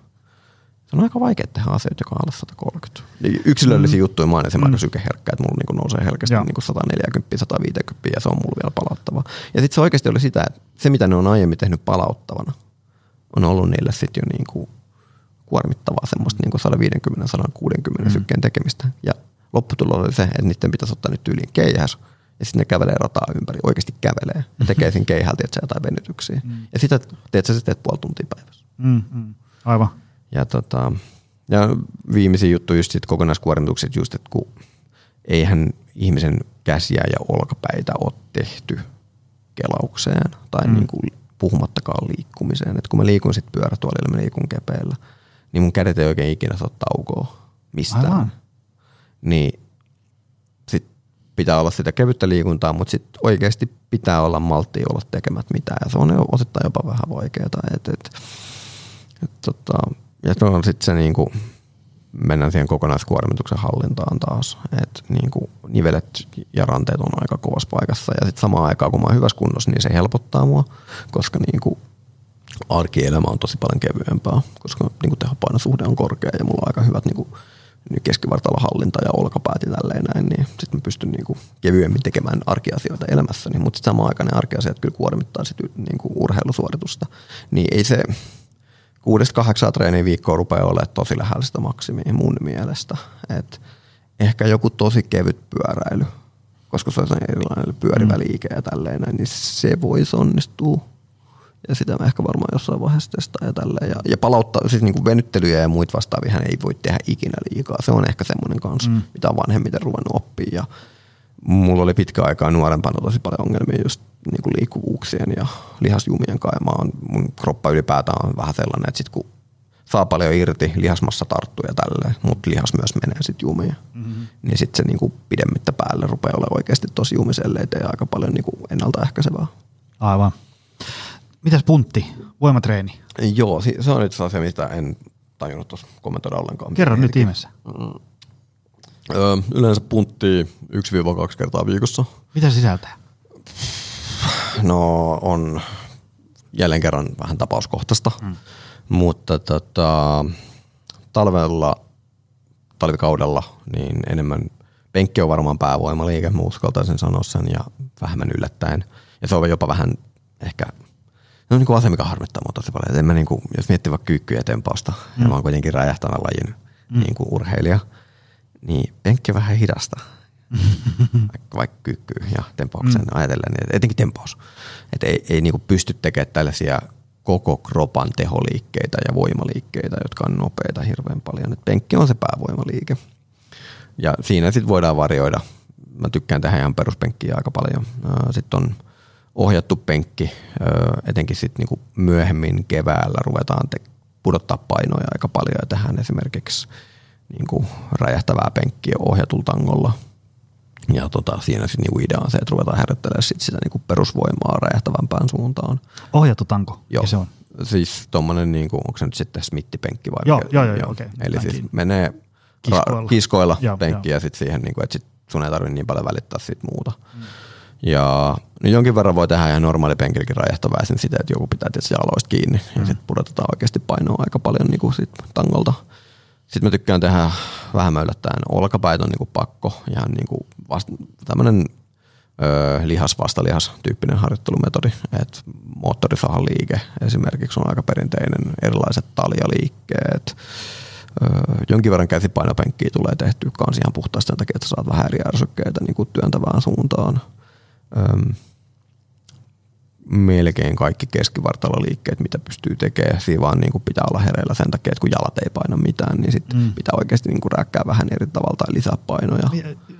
Se on aika vaikea tehdä asioita, joka on alle 130. Niin yksilöllisiä mm. juttuja mä oon esimerkiksi mm. sykeherkkä, että mulla niinku nousee herkästi niinku 140, 150 ja se on mulla vielä palauttava. Ja sitten se oikeasti oli sitä, että se mitä ne on aiemmin tehnyt palauttavana, on ollut niille sitten jo niinku kuormittavaa semmoista niinku 150-160 mm. sykkeen tekemistä. Ja lopputulos oli se, että niiden pitäisi ottaa nyt yliin keihäs, ja sitten ne kävelee rataa ympäri, oikeasti kävelee, ja tekee siinä keihältä, että jotain venytyksiä. Mm. Ja sitä teet sä sitten puoli tuntia päivässä. Mm, mm. Aivan. Ja, tota, ja viimeisin juttu just sit kokonaiskuormitukset just, että kun eihän ihmisen käsiä ja olkapäitä ole tehty kelaukseen tai mm. niin kuin puhumattakaan liikkumiseen. Et kun mä liikun sitten pyörätuolilla, mä liikun kepeillä, niin mun kädet ei oikein ikinä saa taukoa mistään. Aivan niin sit pitää olla sitä kevyttä liikuntaa, mutta sit oikeasti pitää olla malttia olla tekemät mitään. Ja se on osittain jopa vähän vaikeaa. Et, et, et, tota, ja se on sitten se niinku, mennään siihen kokonaiskuormituksen hallintaan taas. Et niinku, nivelet ja ranteet on aika kovassa paikassa. Ja sitten samaan aikaan, kun mä oon hyvässä kunnossa, niin se helpottaa mua, koska niinku, arkielämä on tosi paljon kevyempää, koska niinku, tehopainosuhde on korkea ja mulla on aika hyvät niinku, niin keskivartalohallinta ja olkapäät ja tälleen näin, niin sitten mä pystyn niin kuin kevyemmin tekemään arkiasioita elämässäni, mutta sitten samaan aikaan ne arkiasiat kyllä kuormittaa sit niin kuin urheilusuoritusta. Niin ei se kuudesta kahdeksaa treeniä viikkoa rupeaa olemaan tosi lähellä sitä maksimia mun mielestä. Et ehkä joku tosi kevyt pyöräily, koska se on erilainen pyörivä liike ja tälleen näin, niin se voisi onnistua ja sitä mä ehkä varmaan jossain vaiheessa testaa ja tälleen. Ja, ja palauttaa, siis niin kuin venyttelyjä ja muita vastaavia hän ei voi tehdä ikinä liikaa. Se on ehkä semmoinen kanssa, mm. mitä on vanhemmiten ruvennut oppia. Ja mulla oli pitkä aikaa nuorempana tosi paljon ongelmia just niin kuin liikkuvuuksien ja lihasjumien kanssa. mun kroppa ylipäätään on vähän sellainen, että sit kun saa paljon irti, lihasmassa tarttuu ja tälleen, mutta lihas myös menee sitten jumiin. Mm-hmm. Niin sitten se niinku pidemmittä päälle rupeaa olemaan oikeasti tosi jumiselle, ja aika paljon niinku ennaltaehkäisevää. Aivan. Mitäs puntti, voimatreeni? Joo, se on itse asia, mistä en tajunnut tuossa kommentoida ollenkaan. Kerro nyt ihmeessä. Mm. Öö, yleensä puntti 1-2 kertaa viikossa. Mitä sisältää? No on jälleen kerran vähän tapauskohtaista, mm. mutta tota, talvella, talvikaudella niin enemmän penkki on varmaan päävoimaliike, mä uskaltaisin sanoa sen ja vähemmän yllättäen. Ja se on jopa vähän ehkä No niin kuin asia, mikä harmittaa mua tosi paljon. En mä niin kuin, jos miettii vaikka kyykkyä ja tempausta, mm. ja mä oon kuitenkin räjähtävä lajin mm. niin kuin urheilija, niin penkki on vähän hidasta. vaikka, vaikka kyykkyy ja tempauksen mm. ajatellen, että etenkin tempaus. Että ei, ei niin kuin pysty tekemään tällaisia koko kropan teholiikkeitä ja voimaliikkeitä, jotka on nopeita hirveän paljon. Et penkki on se päävoimaliike. Ja siinä sitten voidaan varjoida. Mä tykkään tehdä ihan peruspenkkiä aika paljon. Sitten on ohjattu penkki, etenkin sitten niinku myöhemmin keväällä ruvetaan te- pudottaa painoja aika paljon ja tehdään esimerkiksi niinku räjähtävää penkkiä ohjatulla tangolla. Ja tota, siinä sitten niinku idea on se, että ruvetaan herättelemään sit sitä niinku perusvoimaa räjähtävämpään suuntaan. Ohjattu tanko, joo. se on? Siis tuommoinen, niinku, onko se nyt sitten smittipenkki vai? Joo, mikä? joo, joo, joo okei. Okay. Eli siis menee kiskoilla, ra- kiskoilla joo, penkki joo. ja sitten siihen, niinku, että sit sun ei tarvitse niin paljon välittää siitä muuta. Mm. Ja no jonkin verran voi tehdä ihan normaali penkilläkin räjähtävää sen sitä, että joku pitää tietysti jaloista kiinni mm. ja sitten pudotetaan oikeasti painoa aika paljon niin kuin sit tangolta. Sitten mä tykkään tehdä vähemmän yllättäen olkapäitä on niin kuin pakko. Ihan niin kuin vasta, tämmöinen lihas vastalihas tyyppinen harjoittelumetodi. Et moottorisahan liike esimerkiksi on aika perinteinen, erilaiset taljaliikkeet, Öö, jonkin verran käsipainopenkkiä tulee tehtyä kans ihan puhtaasti sen takia, että saat vähän eri ärsykkeitä niin kuin työntävään suuntaan öm, melkein kaikki keskivartaloliikkeet, mitä pystyy tekemään. Siinä vaan niin kuin pitää olla hereillä sen takia, että kun jalat ei paina mitään, niin sit mm. pitää oikeasti niin kuin räkkää vähän eri tavalla tai lisää painoja.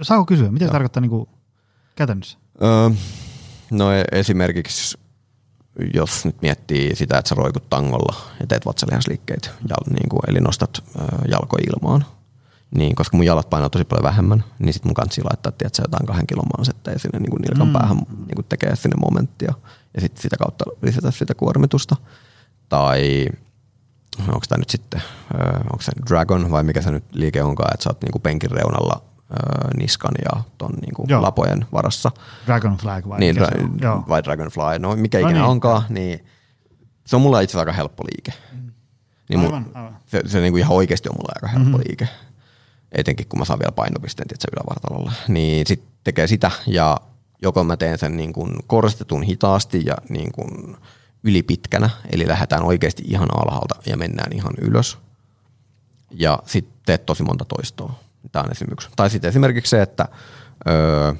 Saako kysyä, mitä se tarkoittaa niin kuin käytännössä? Öö, no e- esimerkiksi jos nyt miettii sitä, että sä roikut tangolla ja teet vatsalihasliikkeitä, niin kuin, eli nostat jalko ilmaan – niin, koska mun jalat painaa tosi paljon vähemmän, niin sit mun kansi laittaa tiedätkö, jotain kahden kilon mansetteja sinne niin kuin nilkan mm. päähän niin kuin tekee sinne momenttia ja sit sitä kautta lisätä sitä kuormitusta. Tai onko tämä nyt sitten, onko se Dragon vai mikä se nyt liike onkaan, että sä oot niin kuin penkin reunalla niskan ja ton niin kuin lapojen varassa. Dragonfly vai niin, mikä se on? Vai Dragonfly, no mikä no ikinä niin. onkaan, niin se on mulla itse aika helppo liike. Mm. Niin aivan, mun, aivan. Se, se niin kuin ihan oikeasti on mulla aika helppo mm-hmm. liike etenkin kun mä saan vielä painopisteen tietysti ylävartalolla, niin sitten tekee sitä ja joko mä teen sen niin kuin koristetun hitaasti ja niin kuin ylipitkänä, eli lähdetään oikeasti ihan alhaalta ja mennään ihan ylös. Ja sitten teet tosi monta toistoa. Tämä on esimerkiksi. Tai sitten esimerkiksi se, että öö,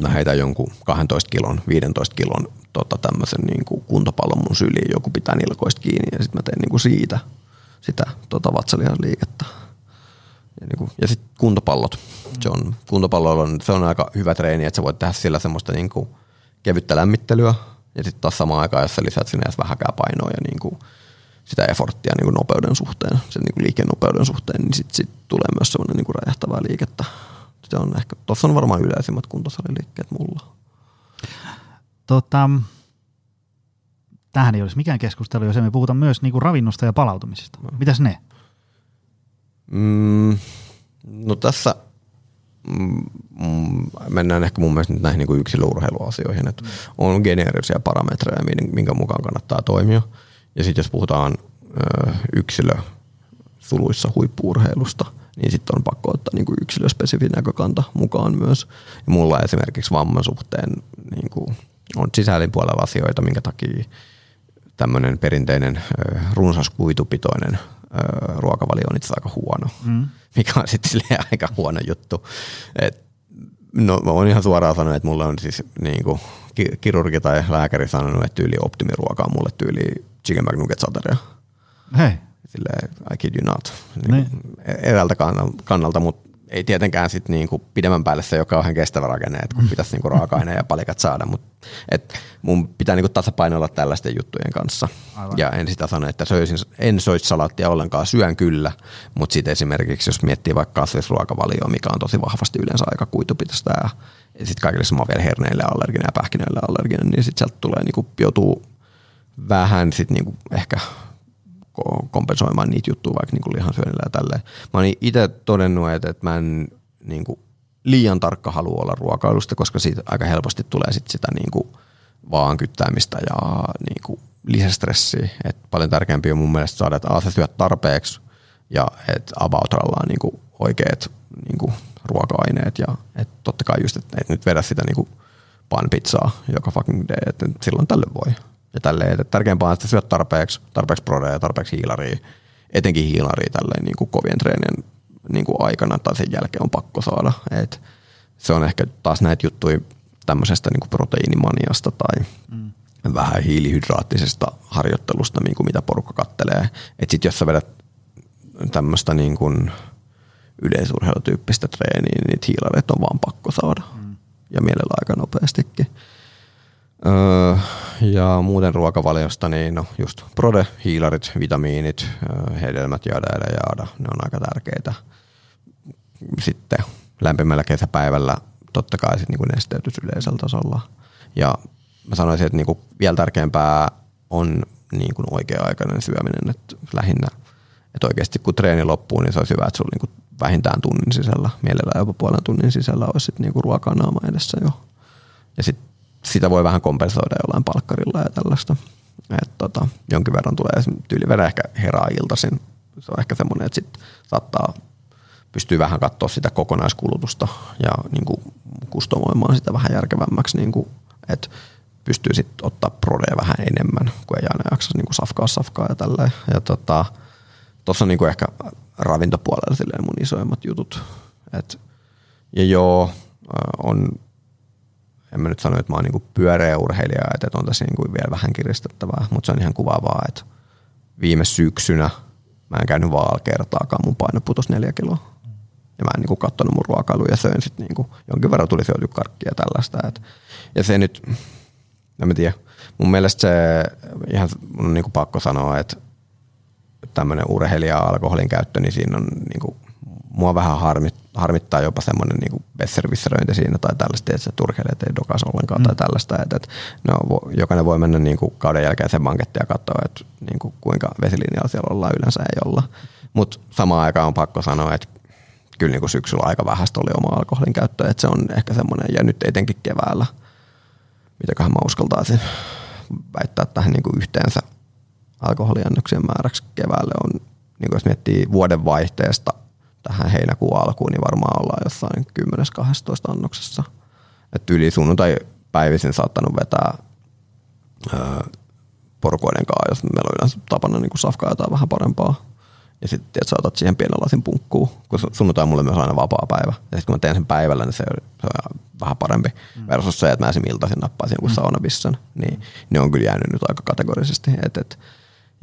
mä heitän jonkun 12 kilon, 15 kilon tota, tämmöisen niin kuin kuntopallon mun syliin, joku pitää nilkoista kiinni ja sitten mä teen niin kuin siitä sitä tota vatsalihasliikettä. Ja, niin ja sitten kuntopallot. Se on, kuntopallo on, se on aika hyvä treeni, että sä voit tehdä sillä semmoista niin kuin kevyttä lämmittelyä. Ja sitten taas samaan aikaan, jos sä lisät sinne edes vähäkään painoa ja niin kuin sitä efforttia niin kuin nopeuden suhteen, sen niin kuin liikenopeuden suhteen, niin sitten sit tulee myös semmoinen niin kuin räjähtävää liikettä. Se on ehkä, tuossa on varmaan yleisimmät kuntosaliliikkeet mulla. Tota, tähän ei olisi mikään keskustelu, jos emme puhuta myös niin kuin ravinnosta ja palautumisesta. No. Mitäs ne? Mm, no tässä mm, mennään ehkä mun mielestä nyt näihin niin yksilöurheiluasioihin, että mm. on geneerisiä parametreja, minkä mukaan kannattaa toimia. Ja sitten jos puhutaan ö, yksilö suluissa huippuurheilusta, niin sitten on pakko ottaa niin kuin yksilöspesifi näkökanta mukaan myös. Ja mulla esimerkiksi vamman suhteen niin kuin on sisällin asioita, minkä takia tämmöinen perinteinen runsas ruokavalio on itse aika huono, mm. mikä on sitten aika huono juttu. Et, no mä oon ihan suoraan sanonut, että mulla on siis niin kuin, kirurgi tai lääkäri sanonut, että tyyli optimiruoka on mulle tyyli chicken McNugget ateria. Hei. Silleen, I kid you not. Niin, eräältä kannalta, mutta ei tietenkään sit niinku pidemmän päälle se, joka on ihan kestävä rakenne, että kun pitäisi niinku raaka-aine ja palikat saada, mutta et mun pitää niinku tasapainoilla tällaisten juttujen kanssa. Aivan. Ja en sitä sano, että söisin, en söisi salaattia ollenkaan, syön kyllä, mutta sitten esimerkiksi jos miettii vaikka kasvisruokavalioa, mikä on tosi vahvasti yleensä aika kuitupitoista ja sitten kaikille sama vielä herneille allerginen ja pähkinöille allerginen, niin sitten sieltä tulee niinku, joutuu vähän sit niinku ehkä kompensoimaan niitä juttuja vaikka niin lihansyönnillä ja tälleen. Mä oon itse todennut, että, että mä en niin kuin liian tarkka halua olla ruokailusta, koska siitä aika helposti tulee sit sitä niin kuin vaan kyttäämistä ja niin kuin lisästressiä. Et paljon tärkeämpi on mun mielestä saada, että sä syöt tarpeeksi ja että aboutralla on niin kuin oikeat niin kuin ruoka-aineet ja että totta kai just, että et nyt vedä sitä niin kuin pizzaa joka fucking day, että silloin tälle voi ja tälleen, että tärkeämpää on, että syöt tarpeeksi, tarpeeksi prodeja, tarpeeksi hiilaria, etenkin hiilaria tälleen niin kuin kovien treenien niin kuin aikana tai sen jälkeen on pakko saada. Et se on ehkä taas näitä juttuja tämmöisestä niin kuin proteiinimaniasta tai mm. vähän hiilihydraattisesta harjoittelusta, niin kuin mitä porukka kattelee. Että sit jos sä vedät tämmöistä niin kuin yleisurheilutyyppistä treeniä, niin niitä hiilareita on vaan pakko saada. Mm. Ja mielellä aika nopeastikin. Öö, ja muuten ruokavaliosta, niin no just prode, hiilarit, vitamiinit, öö, hedelmät, jada, jada, jada, ne on aika tärkeitä. Sitten lämpimällä kesäpäivällä totta kai sit niinku nesteytys yleisellä tasolla. Ja mä sanoisin, että niinku vielä tärkeämpää on niinku oikea-aikainen syöminen, että lähinnä, että oikeasti kun treeni loppuu, niin se olisi hyvä, että sulla niinku vähintään tunnin sisällä, mielellään jopa puolen tunnin sisällä olisi sit niinku ruokaa naama edessä jo. Ja sitten sitä voi vähän kompensoida jollain palkkarilla ja tällaista. Et tota, jonkin verran tulee tyyli vedä ehkä herää iltaisin. Se on ehkä semmoinen, että sit saattaa pystyy vähän katsoa sitä kokonaiskulutusta ja niin kuin kustomoimaan sitä vähän järkevämmäksi, niin kuin, että pystyy sitten ottaa prodea vähän enemmän, kun ei aina jaksa niin kuin safkaa safkaa ja tälleen. Ja tota, tuossa niin kuin ehkä ravintopuolella mun isoimmat jutut. Et, ja joo, on en mä nyt sano, että mä oon niinku pyöreä urheilija, että on tässä niinku vielä vähän kiristettävää, mutta se on ihan kuvaavaa, että viime syksynä mä en käynyt vaan kertaakaan, mun paino putosi neljä kiloa. Ja mä en niinku kattonut mun ruokailuja ja söin sitten niinku, jonkin verran tuli syöty karkkia ja tällaista. Et, ja se nyt, en mä tiedä, mun mielestä se ihan mun on niinku pakko sanoa, että tämmöinen urheilija-alkoholin käyttö, niin siinä on niinku mua vähän harmit, harmittaa jopa semmoinen niin besservisseröinti siinä tai tällaista, että se turkeilijat ei dokas ollenkaan mm. tai tällaista. Että, että no, jokainen voi mennä niin kuin kauden jälkeen sen bankettiin ja katsoa, että niin kuin kuinka vesilinjalla siellä ollaan yleensä ei olla. Mutta samaan aikaan on pakko sanoa, että kyllä niin kuin syksyllä aika vähäistä oli oma alkoholin käyttö, että se on ehkä semmoinen, ja nyt etenkin keväällä, mitäköhän mä uskaltaisin väittää tähän niin kuin yhteensä alkoholiannoksien määräksi keväälle on, niin kuin jos miettii vuoden vaihteesta tähän heinäkuun alkuun, niin varmaan ollaan jossain 10-12 annoksessa. Että yli sunnuntai päivisin saattanut vetää öö, porukoiden kanssa, jos meillä on yleensä tapana niin safkaa jotain vähän parempaa. Ja sitten että sä otat siihen pienen lasin punkkuun, kun sunnuntai mulle myös aina vapaa päivä. Ja sitten kun mä teen sen päivällä, niin se on, se on vähän parempi. Mm. Versus se, että mä esim. iltaisin nappaisin joku mm. saunabissan, niin ne on kyllä jäänyt nyt aika kategorisesti. Et, et,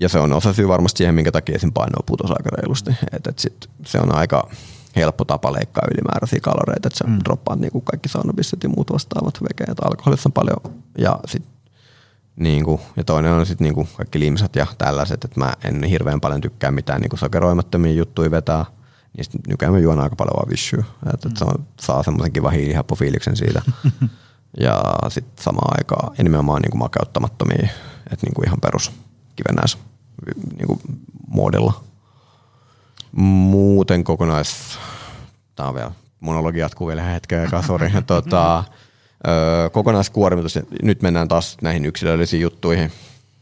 ja se on osa syy varmasti siihen, minkä takia esim. paino putosi aika reilusti. Et, et sit se on aika helppo tapa leikkaa ylimääräisiä kaloreita, että sä mm. droppaat niinku kaikki saunabisset ja muut vastaavat vekeet. Alkoholissa on paljon ja sit niinku, ja toinen on sitten niinku kaikki limsat ja tällaiset, että mä en hirveän paljon tykkää mitään niinku sokeroimattomia juttuja vetää. Niin sit nykyään mä juon aika paljon vaan vissyä, että mm. se on, saa semmoisen kivan hiilihappofiiliksen siitä. ja sitten samaan aikaan ja nimenomaan niinku makeuttamattomia, että niinku ihan perus kivennäis niin kuin muodilla. Muuten kokonais... Tämä on vielä, monologi jatkuu vielä hetken aikaa, sori. tota, kokonaiskuormitus, nyt mennään taas näihin yksilöllisiin juttuihin.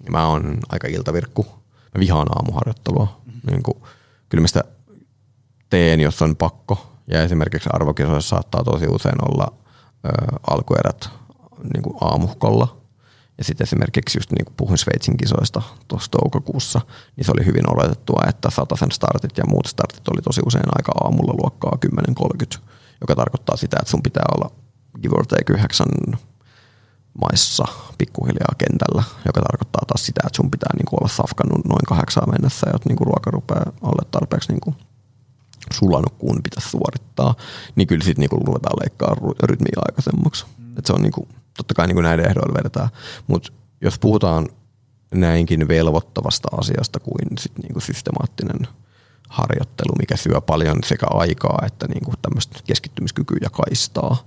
Mä oon aika iltavirkku. Mä vihaan aamuharjoittelua. Mm-hmm. Niin kuin, kyllä mä sitä teen, jos on pakko. Ja esimerkiksi arvokisoissa saattaa tosi usein olla ö, alkuerät niin kuin aamukolla. Ja sitten esimerkiksi just niin kuin puhuin Sveitsin kisoista tuossa toukokuussa, niin se oli hyvin oletettua, että sen startit ja muut startit oli tosi usein aika aamulla luokkaa 10.30, joka tarkoittaa sitä, että sun pitää olla give or take yhdeksän maissa pikkuhiljaa kentällä, joka tarkoittaa taas sitä, että sun pitää niinku olla safkannut noin kahdeksaa mennessä, jotta niinku ruoka rupeaa olla tarpeeksi niinku sulanut, kun pitäisi suorittaa, niin kyllä sitten niinku ruvetaan leikkaa rytmiä aikaisemmaksi. Mm. Et se on niinku, totta kai niinku näiden ehdoilla vedetään, mutta jos puhutaan näinkin velvoittavasta asiasta kuin sit niinku systemaattinen harjoittelu, mikä syö paljon sekä aikaa että niinku tämmöistä keskittymiskykyä ja kaistaa,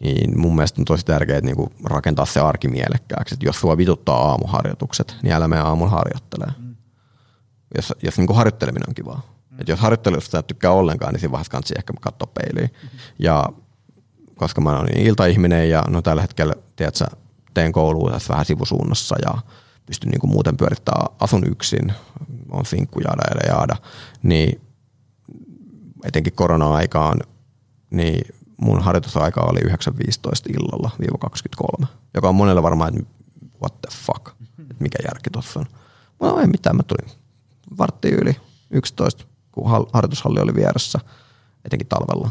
niin mun mielestä on tosi tärkeää niin kuin rakentaa se arki mielekkääksi. Että jos sua vituttaa aamuharjoitukset, niin älä mene aamun harjoittelee. Mm. Jos, jos niin kuin harjoitteleminen on kivaa. Mm. Et jos harjoittelusta et tykkää ollenkaan, niin siinä vaiheessa kannattaa ehkä katsoa peiliin. Mm-hmm. Ja koska mä olen iltaihminen ja no tällä hetkellä tiedätkö, teen koulua tässä vähän sivusuunnassa ja pystyn niin kuin muuten pyörittämään, asun yksin, on sinkku jaada ja jaada, niin etenkin korona-aikaan, niin mun harjoitusaika oli 9.15 illalla viiva 23, joka on monelle varmaan, että what the fuck, että mikä järki tuossa on. No ei mitään, mä tulin vartti yli 11, kun harjoitushalli oli vieressä, etenkin talvella.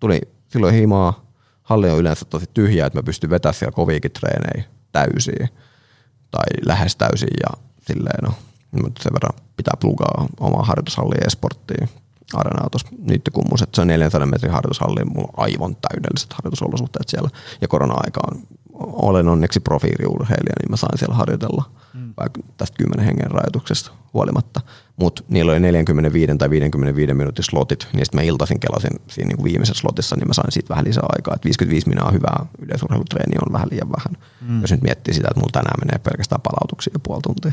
Tuli silloin himaa, halli on yleensä tosi tyhjä, että mä pystyn vetämään siellä koviikin treenejä täysiä tai lähes täysiä ja silleen no, sen verran pitää plugaa omaa harjoitushallia esporttiin arenaa tuossa Niittykummus, että se on 400 metrin harjoitushalli, mulla on aivan täydelliset harjoitusolosuhteet siellä. Ja korona-aikaan olen onneksi profiiliurheilija, niin mä sain siellä harjoitella mm. vaikka tästä 10 hengen rajoituksesta huolimatta. Mutta niillä oli 45 tai 55 minuutin slotit, niin sitten mä iltaisin kelasin siinä niinku viimeisessä slotissa, niin mä sain siitä vähän lisää aikaa. Et 55 minuuttia hyvää yleisurheilutreeni on vähän liian vähän. Mm. Jos nyt miettii sitä, että mulla tänään menee pelkästään palautuksia jo puoli tuntia.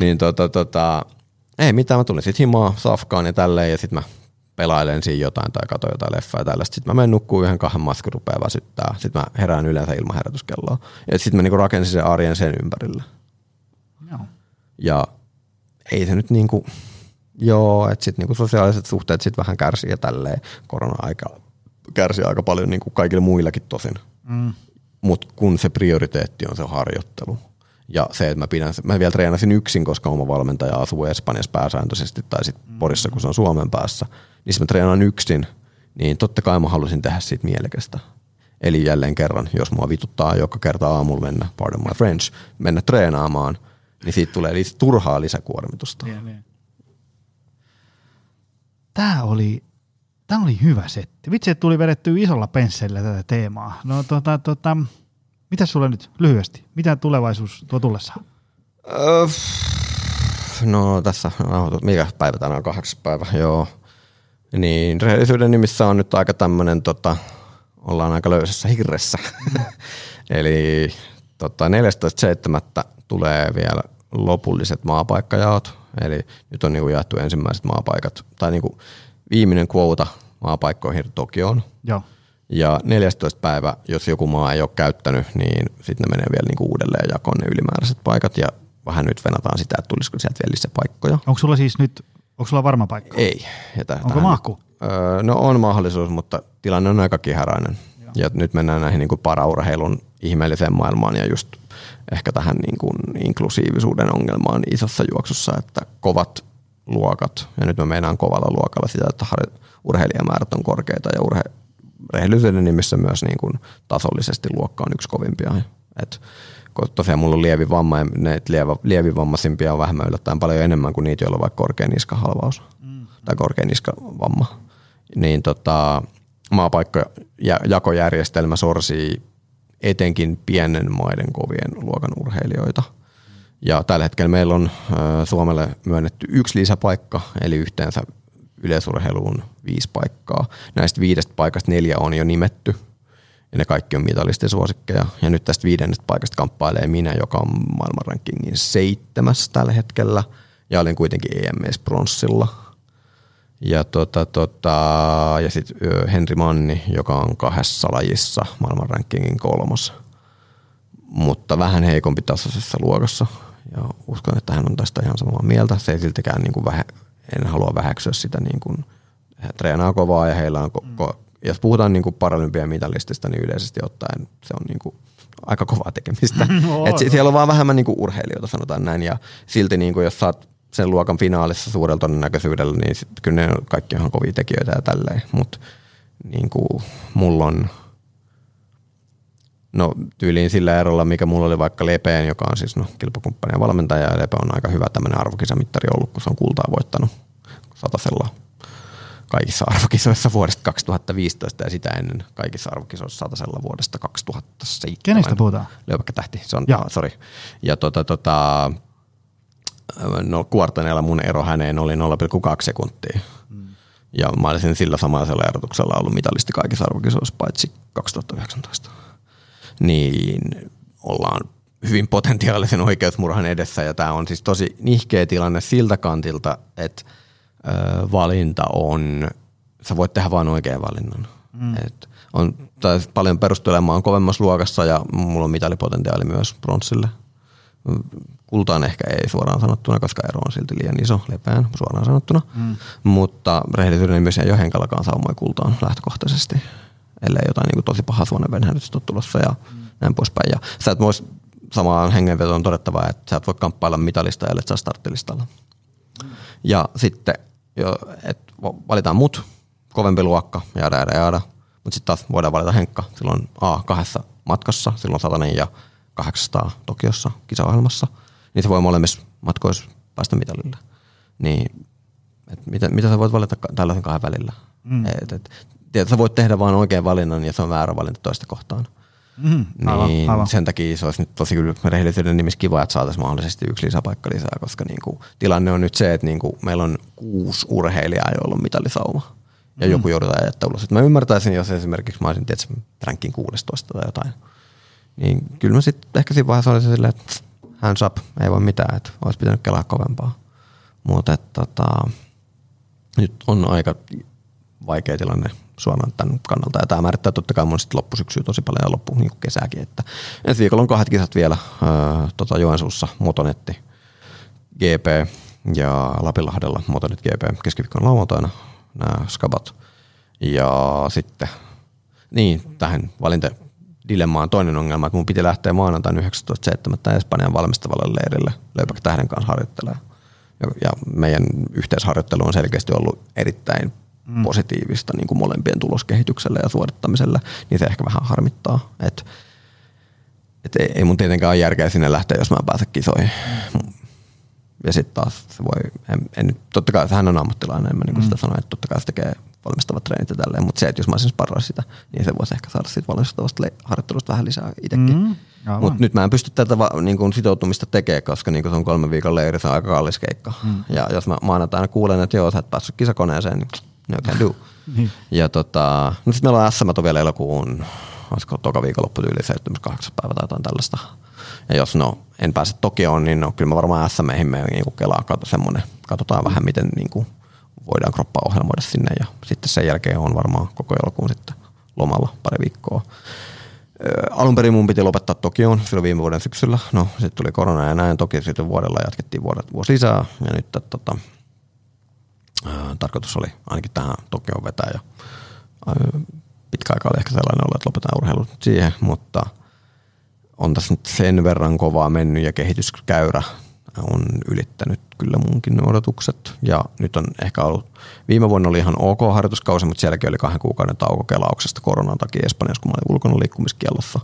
niin tota, tota, ei mitään, mä tulin sitten himaa, safkaan ja tälleen ja sitten mä pelailen siinä jotain tai katsoin jotain leffaa ja tällaista. Sitten mä menen nukkuun yhden kahden masku rupeaa väsyttää. Sitten mä herään yleensä ilman herätyskelloa. Ja sitten mä niinku rakensin sen arjen sen ympärille. Joo. Ja ei se nyt niinku, joo, että sitten niinku sosiaaliset suhteet sitten vähän kärsii ja tälleen. Korona-aika kärsii aika paljon niinku kaikille muillakin tosin. Mm. Mutta kun se prioriteetti on se harjoittelu – ja se, että mä, pidän, mä vielä treenasin yksin, koska oma valmentaja asuu Espanjassa pääsääntöisesti tai sitten mm. Porissa, kun se on Suomen päässä. Niin mä treenaan yksin, niin totta kai mä halusin tehdä siitä mielekästä. Eli jälleen kerran, jos mua vituttaa joka kerta aamulla mennä, pardon my French, mennä treenaamaan, niin siitä tulee lis- turhaa lisäkuormitusta. Yeah, yeah. Tämä oli, tämä oli hyvä setti. Vitsi, että tuli vedetty isolla penssellä tätä teemaa. No tota, tota, mitä sulle nyt lyhyesti? Mitä tulevaisuus tuo tullessaan? Öö, no tässä, mikä päivä tänään on kahdeksas päivä, joo. Niin rehellisyyden nimissä on nyt aika tämmöinen, tota, ollaan aika löysässä hirressä. Eli tota, 14.7. tulee vielä lopulliset maapaikkajaot. Eli nyt on niinku jaettu ensimmäiset maapaikat, tai niinku viimeinen kuouta maapaikkoihin Tokioon. Joo. Ja 14 päivä, jos joku maa ei ole käyttänyt, niin sitten ne menee vielä niinku uudelleen jakoon ne ylimääräiset paikat ja vähän nyt venataan sitä, että tulisiko sieltä vielä lisää paikkoja. Onko sulla siis nyt, onko sulla varma paikka? Ei. Ja täh- onko mahku? Öö, no on mahdollisuus, mutta tilanne on aika kihäräinen. Joo. Ja nyt mennään näihin niin kuin paraurheilun ihmeelliseen maailmaan ja just ehkä tähän niin kuin inklusiivisuuden ongelmaan isossa juoksussa, että kovat luokat, ja nyt me meinaan kovalla luokalla sitä, että urheilijamäärät on korkeita ja urhe, rehellisyyden nimissä myös niin kuin tasollisesti luokka on yksi kovimpia. Et, tosiaan mulla on lievi vamma ja ne lievivammaisimpia on vähemmän yllättäen paljon enemmän kuin niitä, joilla on vaikka korkea niskahalvaus mm. tai korkea niskavamma. Niin tota, maapaikkajakojärjestelmä sorsii etenkin pienen maiden kovien luokan urheilijoita. Ja tällä hetkellä meillä on Suomelle myönnetty yksi lisäpaikka, eli yhteensä yleisurheiluun viisi paikkaa. Näistä viidestä paikasta neljä on jo nimetty ja ne kaikki on mitallisten suosikkeja. Ja nyt tästä viidennestä paikasta kamppailee minä, joka on maailmanrankingin seitsemäs tällä hetkellä ja olen kuitenkin EMS pronssilla. Ja, tota, tota, ja sitten Henri Manni, joka on kahdessa lajissa maailmanrankingin kolmas, mutta vähän heikompi tasoisessa luokassa. Ja uskon, että hän on tästä ihan samaa mieltä. Se ei siltikään niin kuin vähe, en halua väheksyä sitä niin kuin he treenaa kovaa ja heillä on, ko- ko- jos puhutaan niin kuin paralympian mitalistista, niin yleisesti ottaen se on niin kuin aika kovaa tekemistä. No, Et no. siellä on vaan vähemmän niin kuin urheilijoita, sanotaan näin, ja silti niin kuin jos saat sen luokan finaalissa suurella todennäköisyydellä, niin sit, kyllä ne on kaikki ihan kovia tekijöitä ja tälleen, mutta niin kuin mulla on No tyyliin sillä erolla, mikä mulla oli vaikka Lepeen, joka on siis no, kilpakumppani ja valmentaja, ja Lepe on aika hyvä tämmöinen arvokisamittari ollut, kun se on kultaa voittanut satasella kaikissa arvokisoissa vuodesta 2015 ja sitä ennen kaikissa arvokisoissa satasella vuodesta 2007. Kenestä puhutaan? Leupäkkä tähti, se on, Joo. sorry. Ja tota, tota, no kuartaneella mun ero häneen oli 0,2 sekuntia. Ja mä olisin sillä samaisella erotuksella ollut mitalisti kaikissa arvokisoissa, paitsi 2019. Niin ollaan hyvin potentiaalisen oikeusmurhan edessä ja tämä on siis tosi nihkeä tilanne siltä kantilta, että ö, valinta on, sä voit tehdä vain oikean valinnan. Mm. Et on paljon perustelemaan kovemmassa luokassa ja mulla on mitalipotentiaali myös bronssille. Kultaan ehkä ei suoraan sanottuna, koska ero on silti liian iso lepään suoraan sanottuna. Mm. Mutta rehellisyyden nimessä ei ole henkallakaan saumoja kultaan lähtökohtaisesti, ellei jotain niin kuin tosi paha suonenvenhätystä ole tulossa ja mm. näin poispäin. Ja sä et vois samaan hengenvetoon todettava, että sä et voi kamppailla mitalista, ellei sä starttilistalla. Mm. Ja sitten, jo, että valitaan mut, kovempi luokka, jaada, jaada, jaada. Mutta sitten taas voidaan valita Henkka. Silloin A kahdessa matkassa, silloin satanen ja 800 Tokiossa kisaohjelmassa. Niin se voi molemmissa matkoissa päästä mitalille. Niin, et mitä, mitä sä voit valita tällaisen kahden välillä? Mm. Et, et, sä voit tehdä vain oikean valinnan ja se on väärä valinta toista kohtaan. Mm, aivan, Niin aivan. sen takia se olisi nyt tosi kyllä rehellisyyden nimissä kiva, että saataisiin mahdollisesti yksi lisäpaikka lisää, koska niin kuin, tilanne on nyt se, että niin kuin, meillä on kuusi urheilijaa, joilla on mitalisauma. Ja mm. joku joudutaan jättää ulos. Et mä ymmärtäisin, jos esimerkiksi mä olisin tietysti rankin 16 tai jotain. Niin kyllä mä sitten ehkä siinä vaiheessa olisin silleen, että hands up, ei voi mitään, että olisi pitänyt kelaa kovempaa. Mutta tota, nyt on aika vaikea tilanne suoraan tämän kannalta. Ja tämä määrittää totta kai mun sitten loppusyksyä tosi paljon ja loppu niin kesääkin. Että ensi viikolla on kahdet kisat vielä öö, tota Joensuussa, Motonetti GP ja Lapilahdella Motonet GP keskiviikkona lauantaina nämä skabat. Ja sitten, niin tähän valinta dilemmaan toinen ongelma, että mun piti lähteä maanantaina 19.7. Espanjan valmistavalle leirille Löypäk Tähden kanssa harjoittelemaan. Ja, ja meidän yhteisharjoittelu on selkeästi ollut erittäin mm. positiivista niin kuin molempien tuloskehityksellä ja suorittamisella, niin se ehkä vähän harmittaa. Että et ei, ei mun tietenkään ole järkeä sinne lähteä, jos mä en pääse kisoihin. Ja sitten taas se voi, en, en, totta kai hän on ammattilainen, en mä niin kuin sitä sanoin, että totta kai se tekee valmistavat treenit ja tälleen, mutta se, että jos mä olisin sparraa sitä, niin se voisi ehkä saada siitä valmistavasta harjoittelusta vähän lisää itsekin. Mm, Mm, mutta nyt mä en pysty tätä va, niin kuin sitoutumista tekemään, koska niin kuin se on kolmen viikon leiri, se on aika kallis keikka. Mm. Ja jos mä maanantaina kuulen, että joo, sä et päässyt kisakoneeseen, niin no can do. Niin. Ja tota, no sitten meillä on SM on vielä elokuun, olisiko toka viikonloppu tyyli 7-8 päivä tai jotain tällaista. Ja jos no, en pääse Tokioon, niin no, kyllä mä varmaan SMihin menen niin kuin Kelaa, kato semmoinen, katsotaan vähän miten niin kuin voidaan kroppaa ohjelmoida sinne ja sitten sen jälkeen on varmaan koko elokuun sitten lomalla pari viikkoa. Alun perin mun piti lopettaa Tokioon silloin viime vuoden syksyllä. No sitten tuli korona ja näin. Toki sitten vuodella jatkettiin vuodet, vuosi lisää. Ja nyt tota, ö, tarkoitus oli ainakin tähän Tokioon vetää. Ja, pitkä aika oli ehkä sellainen ollut, että lopetetaan urheilu siihen, mutta on tässä nyt sen verran kovaa mennyt ja kehityskäyrä on ylittänyt kyllä munkin odotukset. Ja nyt on ehkä ollut, viime vuonna oli ihan ok harjoituskausi, mutta sielläkin oli kahden kuukauden tauko kelauksesta koronan takia Espanjassa, kun mä olin ulkona liikkumiskielossa.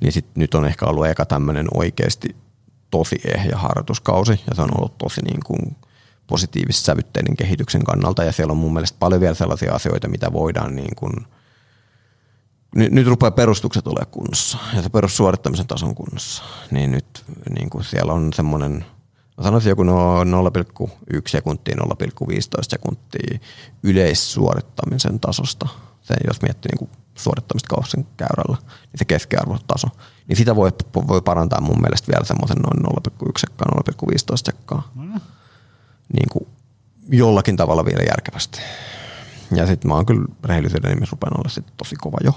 Niin sit nyt on ehkä ollut eka tämmöinen oikeasti tosi ehjä harjoituskausi ja se on ollut tosi niin kuin positiivisesti sävytteinen kehityksen kannalta ja siellä on mun mielestä paljon vielä sellaisia asioita, mitä voidaan niin kuin nyt, nyt rupeaa perustukset olemaan kunnossa ja se perussuorittamisen taso on kunnossa. Niin nyt niin kuin siellä on semmoinen, mä sanoisin joku no 0,1 sekuntia, 0,15 sekuntia yleissuorittamisen tasosta. Se, jos miettii niin kuin suorittamista kausin käyrällä, niin se keskiarvotaso. Niin sitä voi, voi parantaa mun mielestä vielä semmoisen noin 0,1 sekkaa, 0,15 sekkaa. Niin kuin jollakin tavalla vielä järkevästi. Ja sitten mä oon kyllä rehellisyyden nimissä rupean olla sit tosi kova jo.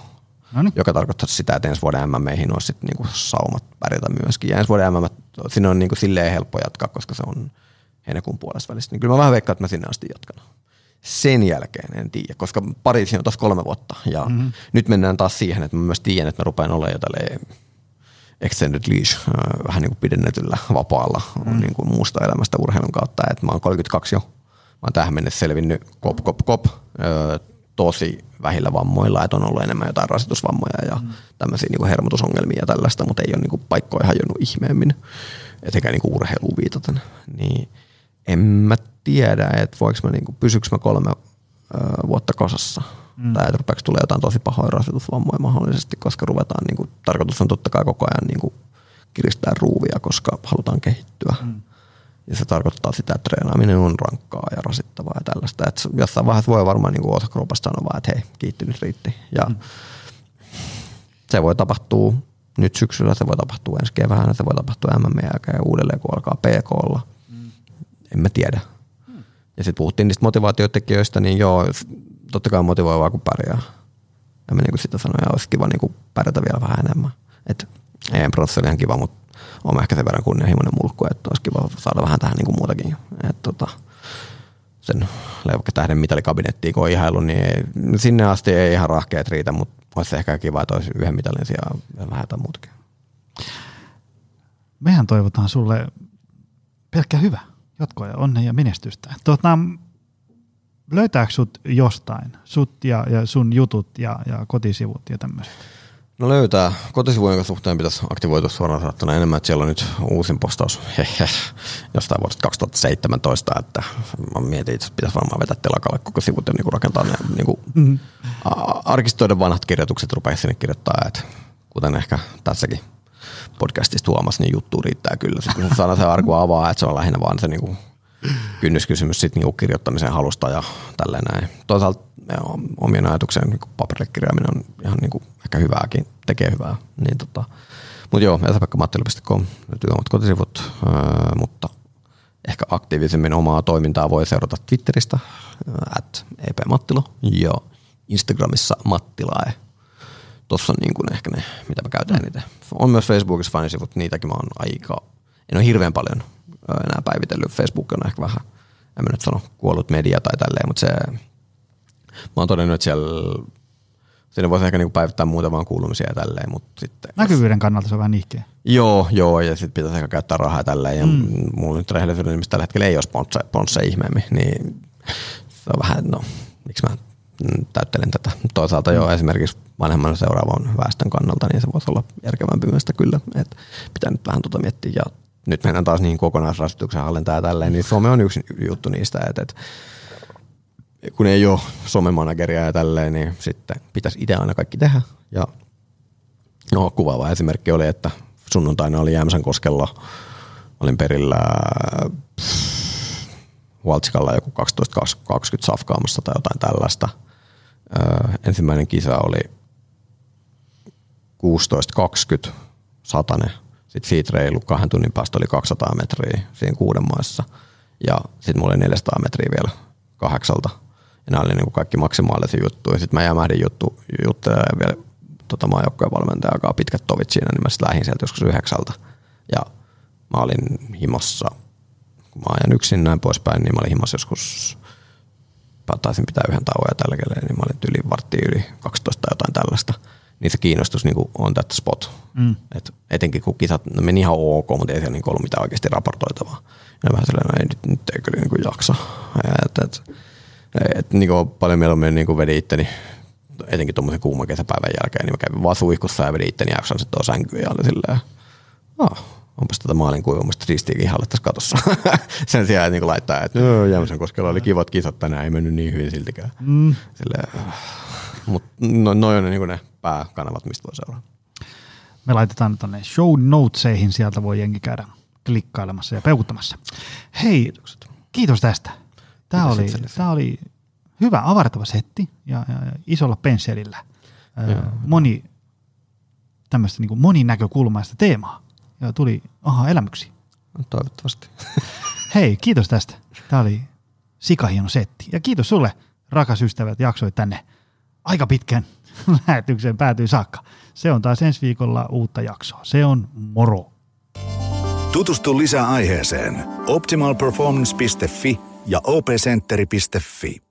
No niin. Joka tarkoittaa sitä, että ensi vuoden MMEihin olisi sit niinku saumat pärjätä myöskin. Ja ensi vuoden MM, sinne on niinku silleen helppo jatkaa, koska se on heinäkuun puolesta välistä. Niin kyllä mä vähän veikkaan, että mä sinne asti jatkan. sen jälkeen en tiedä, koska Pariisi on taas kolme vuotta ja mm-hmm. nyt mennään taas siihen, että mä myös tiedän, että mä rupean olemaan jo tälleen extended leash, äh, vähän niin kuin pidennetyllä vapaalla mm. niin kuin muusta elämästä urheilun kautta. Et mä oon 32 jo. Mä oon tähän mennessä selvinnyt kop, kop, kop, öö, tosi vähillä vammoilla, että on ollut enemmän jotain rasitusvammoja ja mm. tämmöisiä niin kuin hermotusongelmia ja tällaista, mutta ei ole niin kuin paikkoja hajonnut ihmeemmin, etenkään niin kuin urheiluun viitaten. Niin en mä tiedä, että voiko mä, niin kuin, pysyykö mä kolme öö, vuotta kasassa – mm. tai että rupeeko tulee jotain tosi pahoja rasitusvammoja mahdollisesti, koska ruvetaan, niin kuin, tarkoitus on totta kai koko ajan niin kuin, kiristää ruuvia, koska halutaan kehittyä. Mm. Ja se tarkoittaa sitä, että treenaaminen on rankkaa ja rasittavaa ja tällaista. Että jossain vaiheessa voi varmaan niin osa kroopasta sanoa vaan, että hei, kiitti nyt riitti. Ja mm. se voi tapahtua nyt syksyllä, se voi tapahtua ensi keväänä, se voi tapahtua MM jälkeen uudelleen, kun alkaa PKlla. Mm. En mä tiedä. Ja sitten puhuttiin niistä motivaatiotekijöistä, niin joo, totta kai motivoivaa, kun pärjää. Ja mä niin sitä sanoin, ja olisi kiva niin pärjätä vielä vähän enemmän. Et EM oli ihan kiva, mutta on ehkä sen verran kunnianhimoinen mulkku, että olisi kiva saada vähän tähän niin kuin muutakin. Et tota, sen tähden mitalikabinettiin, kun on ihailu, niin ei, sinne asti ei ihan rahkeet riitä, mutta olisi ehkä kiva, että olisi yhden mitalin sijaan vähän jotain muutakin. Mehän toivotaan sulle pelkkä hyvä jatkoa ja onnea ja menestystä. Tuota, löytääkö sut jostain, sut ja, ja sun jutut ja, ja kotisivut ja tämmöiset? No löytää. Kotisivujen suhteen pitäisi aktivoitua suoraan sanottuna enemmän, että siellä on nyt uusin postaus jostain vuodesta 2017, että mä mietin, että pitäisi varmaan vetää telakalle koko sivut ja niin rakentaa ne niin kuin mm-hmm. arkistoiden vanhat kirjoitukset rupeaa sinne kirjoittaa, että kuten ehkä tässäkin podcastista huomasi, niin juttu riittää kyllä. Sitten kun saadaan se arku avaa, että se on lähinnä vaan se niin kynnyskysymys sit niinku kirjoittamisen halusta ja tälleen näin. Toisaalta omien ajatuksien niin paperille kirjaaminen on ihan niinku ehkä hyvääkin, tekee hyvää. Niin tota, mutta joo, esapekka.mattila.com löytyy omat kotisivut, öö, mutta ehkä aktiivisemmin omaa toimintaa voi seurata Twitteristä, at epmattilo ja Instagramissa mattilae. Tuossa on niin kuin ehkä ne, mitä mä käytän mm. On myös Facebookissa fanisivut, niitäkin mä oon aika, en ole hirveän paljon enää päivitellyt. Facebook on ehkä vähän, en mä nyt sano kuollut media tai tälleen, mutta se, mä oon todennut, että siellä Siinä voisi ehkä niinku päivittää muutaman kuulumisia ja tälleen, mutta sitten... Näkyvyyden kannalta se on vähän nihkeä. Joo, joo, ja sitten pitäisi ehkä käyttää rahaa tälleen, ja mm. mulla nyt rehellisyyden nimistä tällä hetkellä ei ole sponssa ihmeemmin, niin se on vähän, no, miksi mä täyttelen tätä. Toisaalta jo esimerkiksi vanhemman seuraavan väestön kannalta, niin se voisi olla järkevämpi myös kyllä, että pitää nyt vähän tuota miettiä ja nyt mennään taas niin kokonaisrasituksen hallintaan ja tälleen, niin some on yksi juttu niistä, että, että kun ei ole somemanageria ja tälleen, niin sitten pitäisi itse aina kaikki tehdä. Ja no, kuvaava esimerkki oli, että sunnuntaina oli Jämsän koskella, olin perillä Valtsikalla joku 12-20 safkaamassa tai jotain tällaista. Ensimmäinen kisa oli 16-20 satane sitten siitä reilu kahden tunnin päästä oli 200 metriä siinä kuuden maissa. Ja sitten mulla oli 400 metriä vielä kahdeksalta. Ja nämä oli niin kuin kaikki maksimaalisia juttuja. Sitten mä jämähdin juttu, juttelemaan vielä tota maajoukkojen valmentajan aikaa pitkät tovit siinä, niin mä sitten lähdin sieltä joskus yhdeksältä. Ja mä olin himossa, kun mä ajan yksin näin poispäin, niin mä olin himossa joskus taisin pitää yhden tauon ja tällä niin mä olin yli varttia yli 12 tai jotain tällaista niin se kiinnostus niin kuin on that spot. Mm. Et etenkin kun kisat no meni ihan ok, mutta ei siellä niin ollut mitään oikeasti raportoitavaa. Ja vähän sellainen, no ei nyt, nyt ei kyllä niin kuin jaksa. Et, et, et, niin kuin paljon mieluummin niin kuin vedin itteni, etenkin tuommoisen kuuman kesäpäivän jälkeen, niin mä kävin vaan suihkussa ja vedin itteni jaksan sitten sänkyyn ja oli silleen, oh, onpas tätä maalin kuivumista ristiikin ihalle tässä katossa. Sen sijaan, että niin laittaa, että no, Jämsän koskella oli kivat kisat tänään, ei mennyt niin hyvin siltikään. Mm. Silleen, mutta no, noin on niin ne pääkanavat, mistä voi seuraa. Me laitetaan tuonne show notesihin, sieltä voi jengi käydä klikkailemassa ja peukuttamassa. Hei, Kiitokset. kiitos tästä. Tämä oli, tämä oli hyvä avartava setti ja, ja, ja isolla pensselillä. Moni tämmöistä niin moninäkökulmaista teemaa ja tuli aha elämyksiä. Toivottavasti. Hei, kiitos tästä. Tämä oli sikahieno setti. Ja kiitos sulle, rakas ystävä, että jaksoit tänne aika pitkän lähetyksen päätyy saakka. Se on taas ensi viikolla uutta jaksoa. Se on moro. Tutustu lisää aiheeseen optimalperformance.fi ja opcenteri.fi.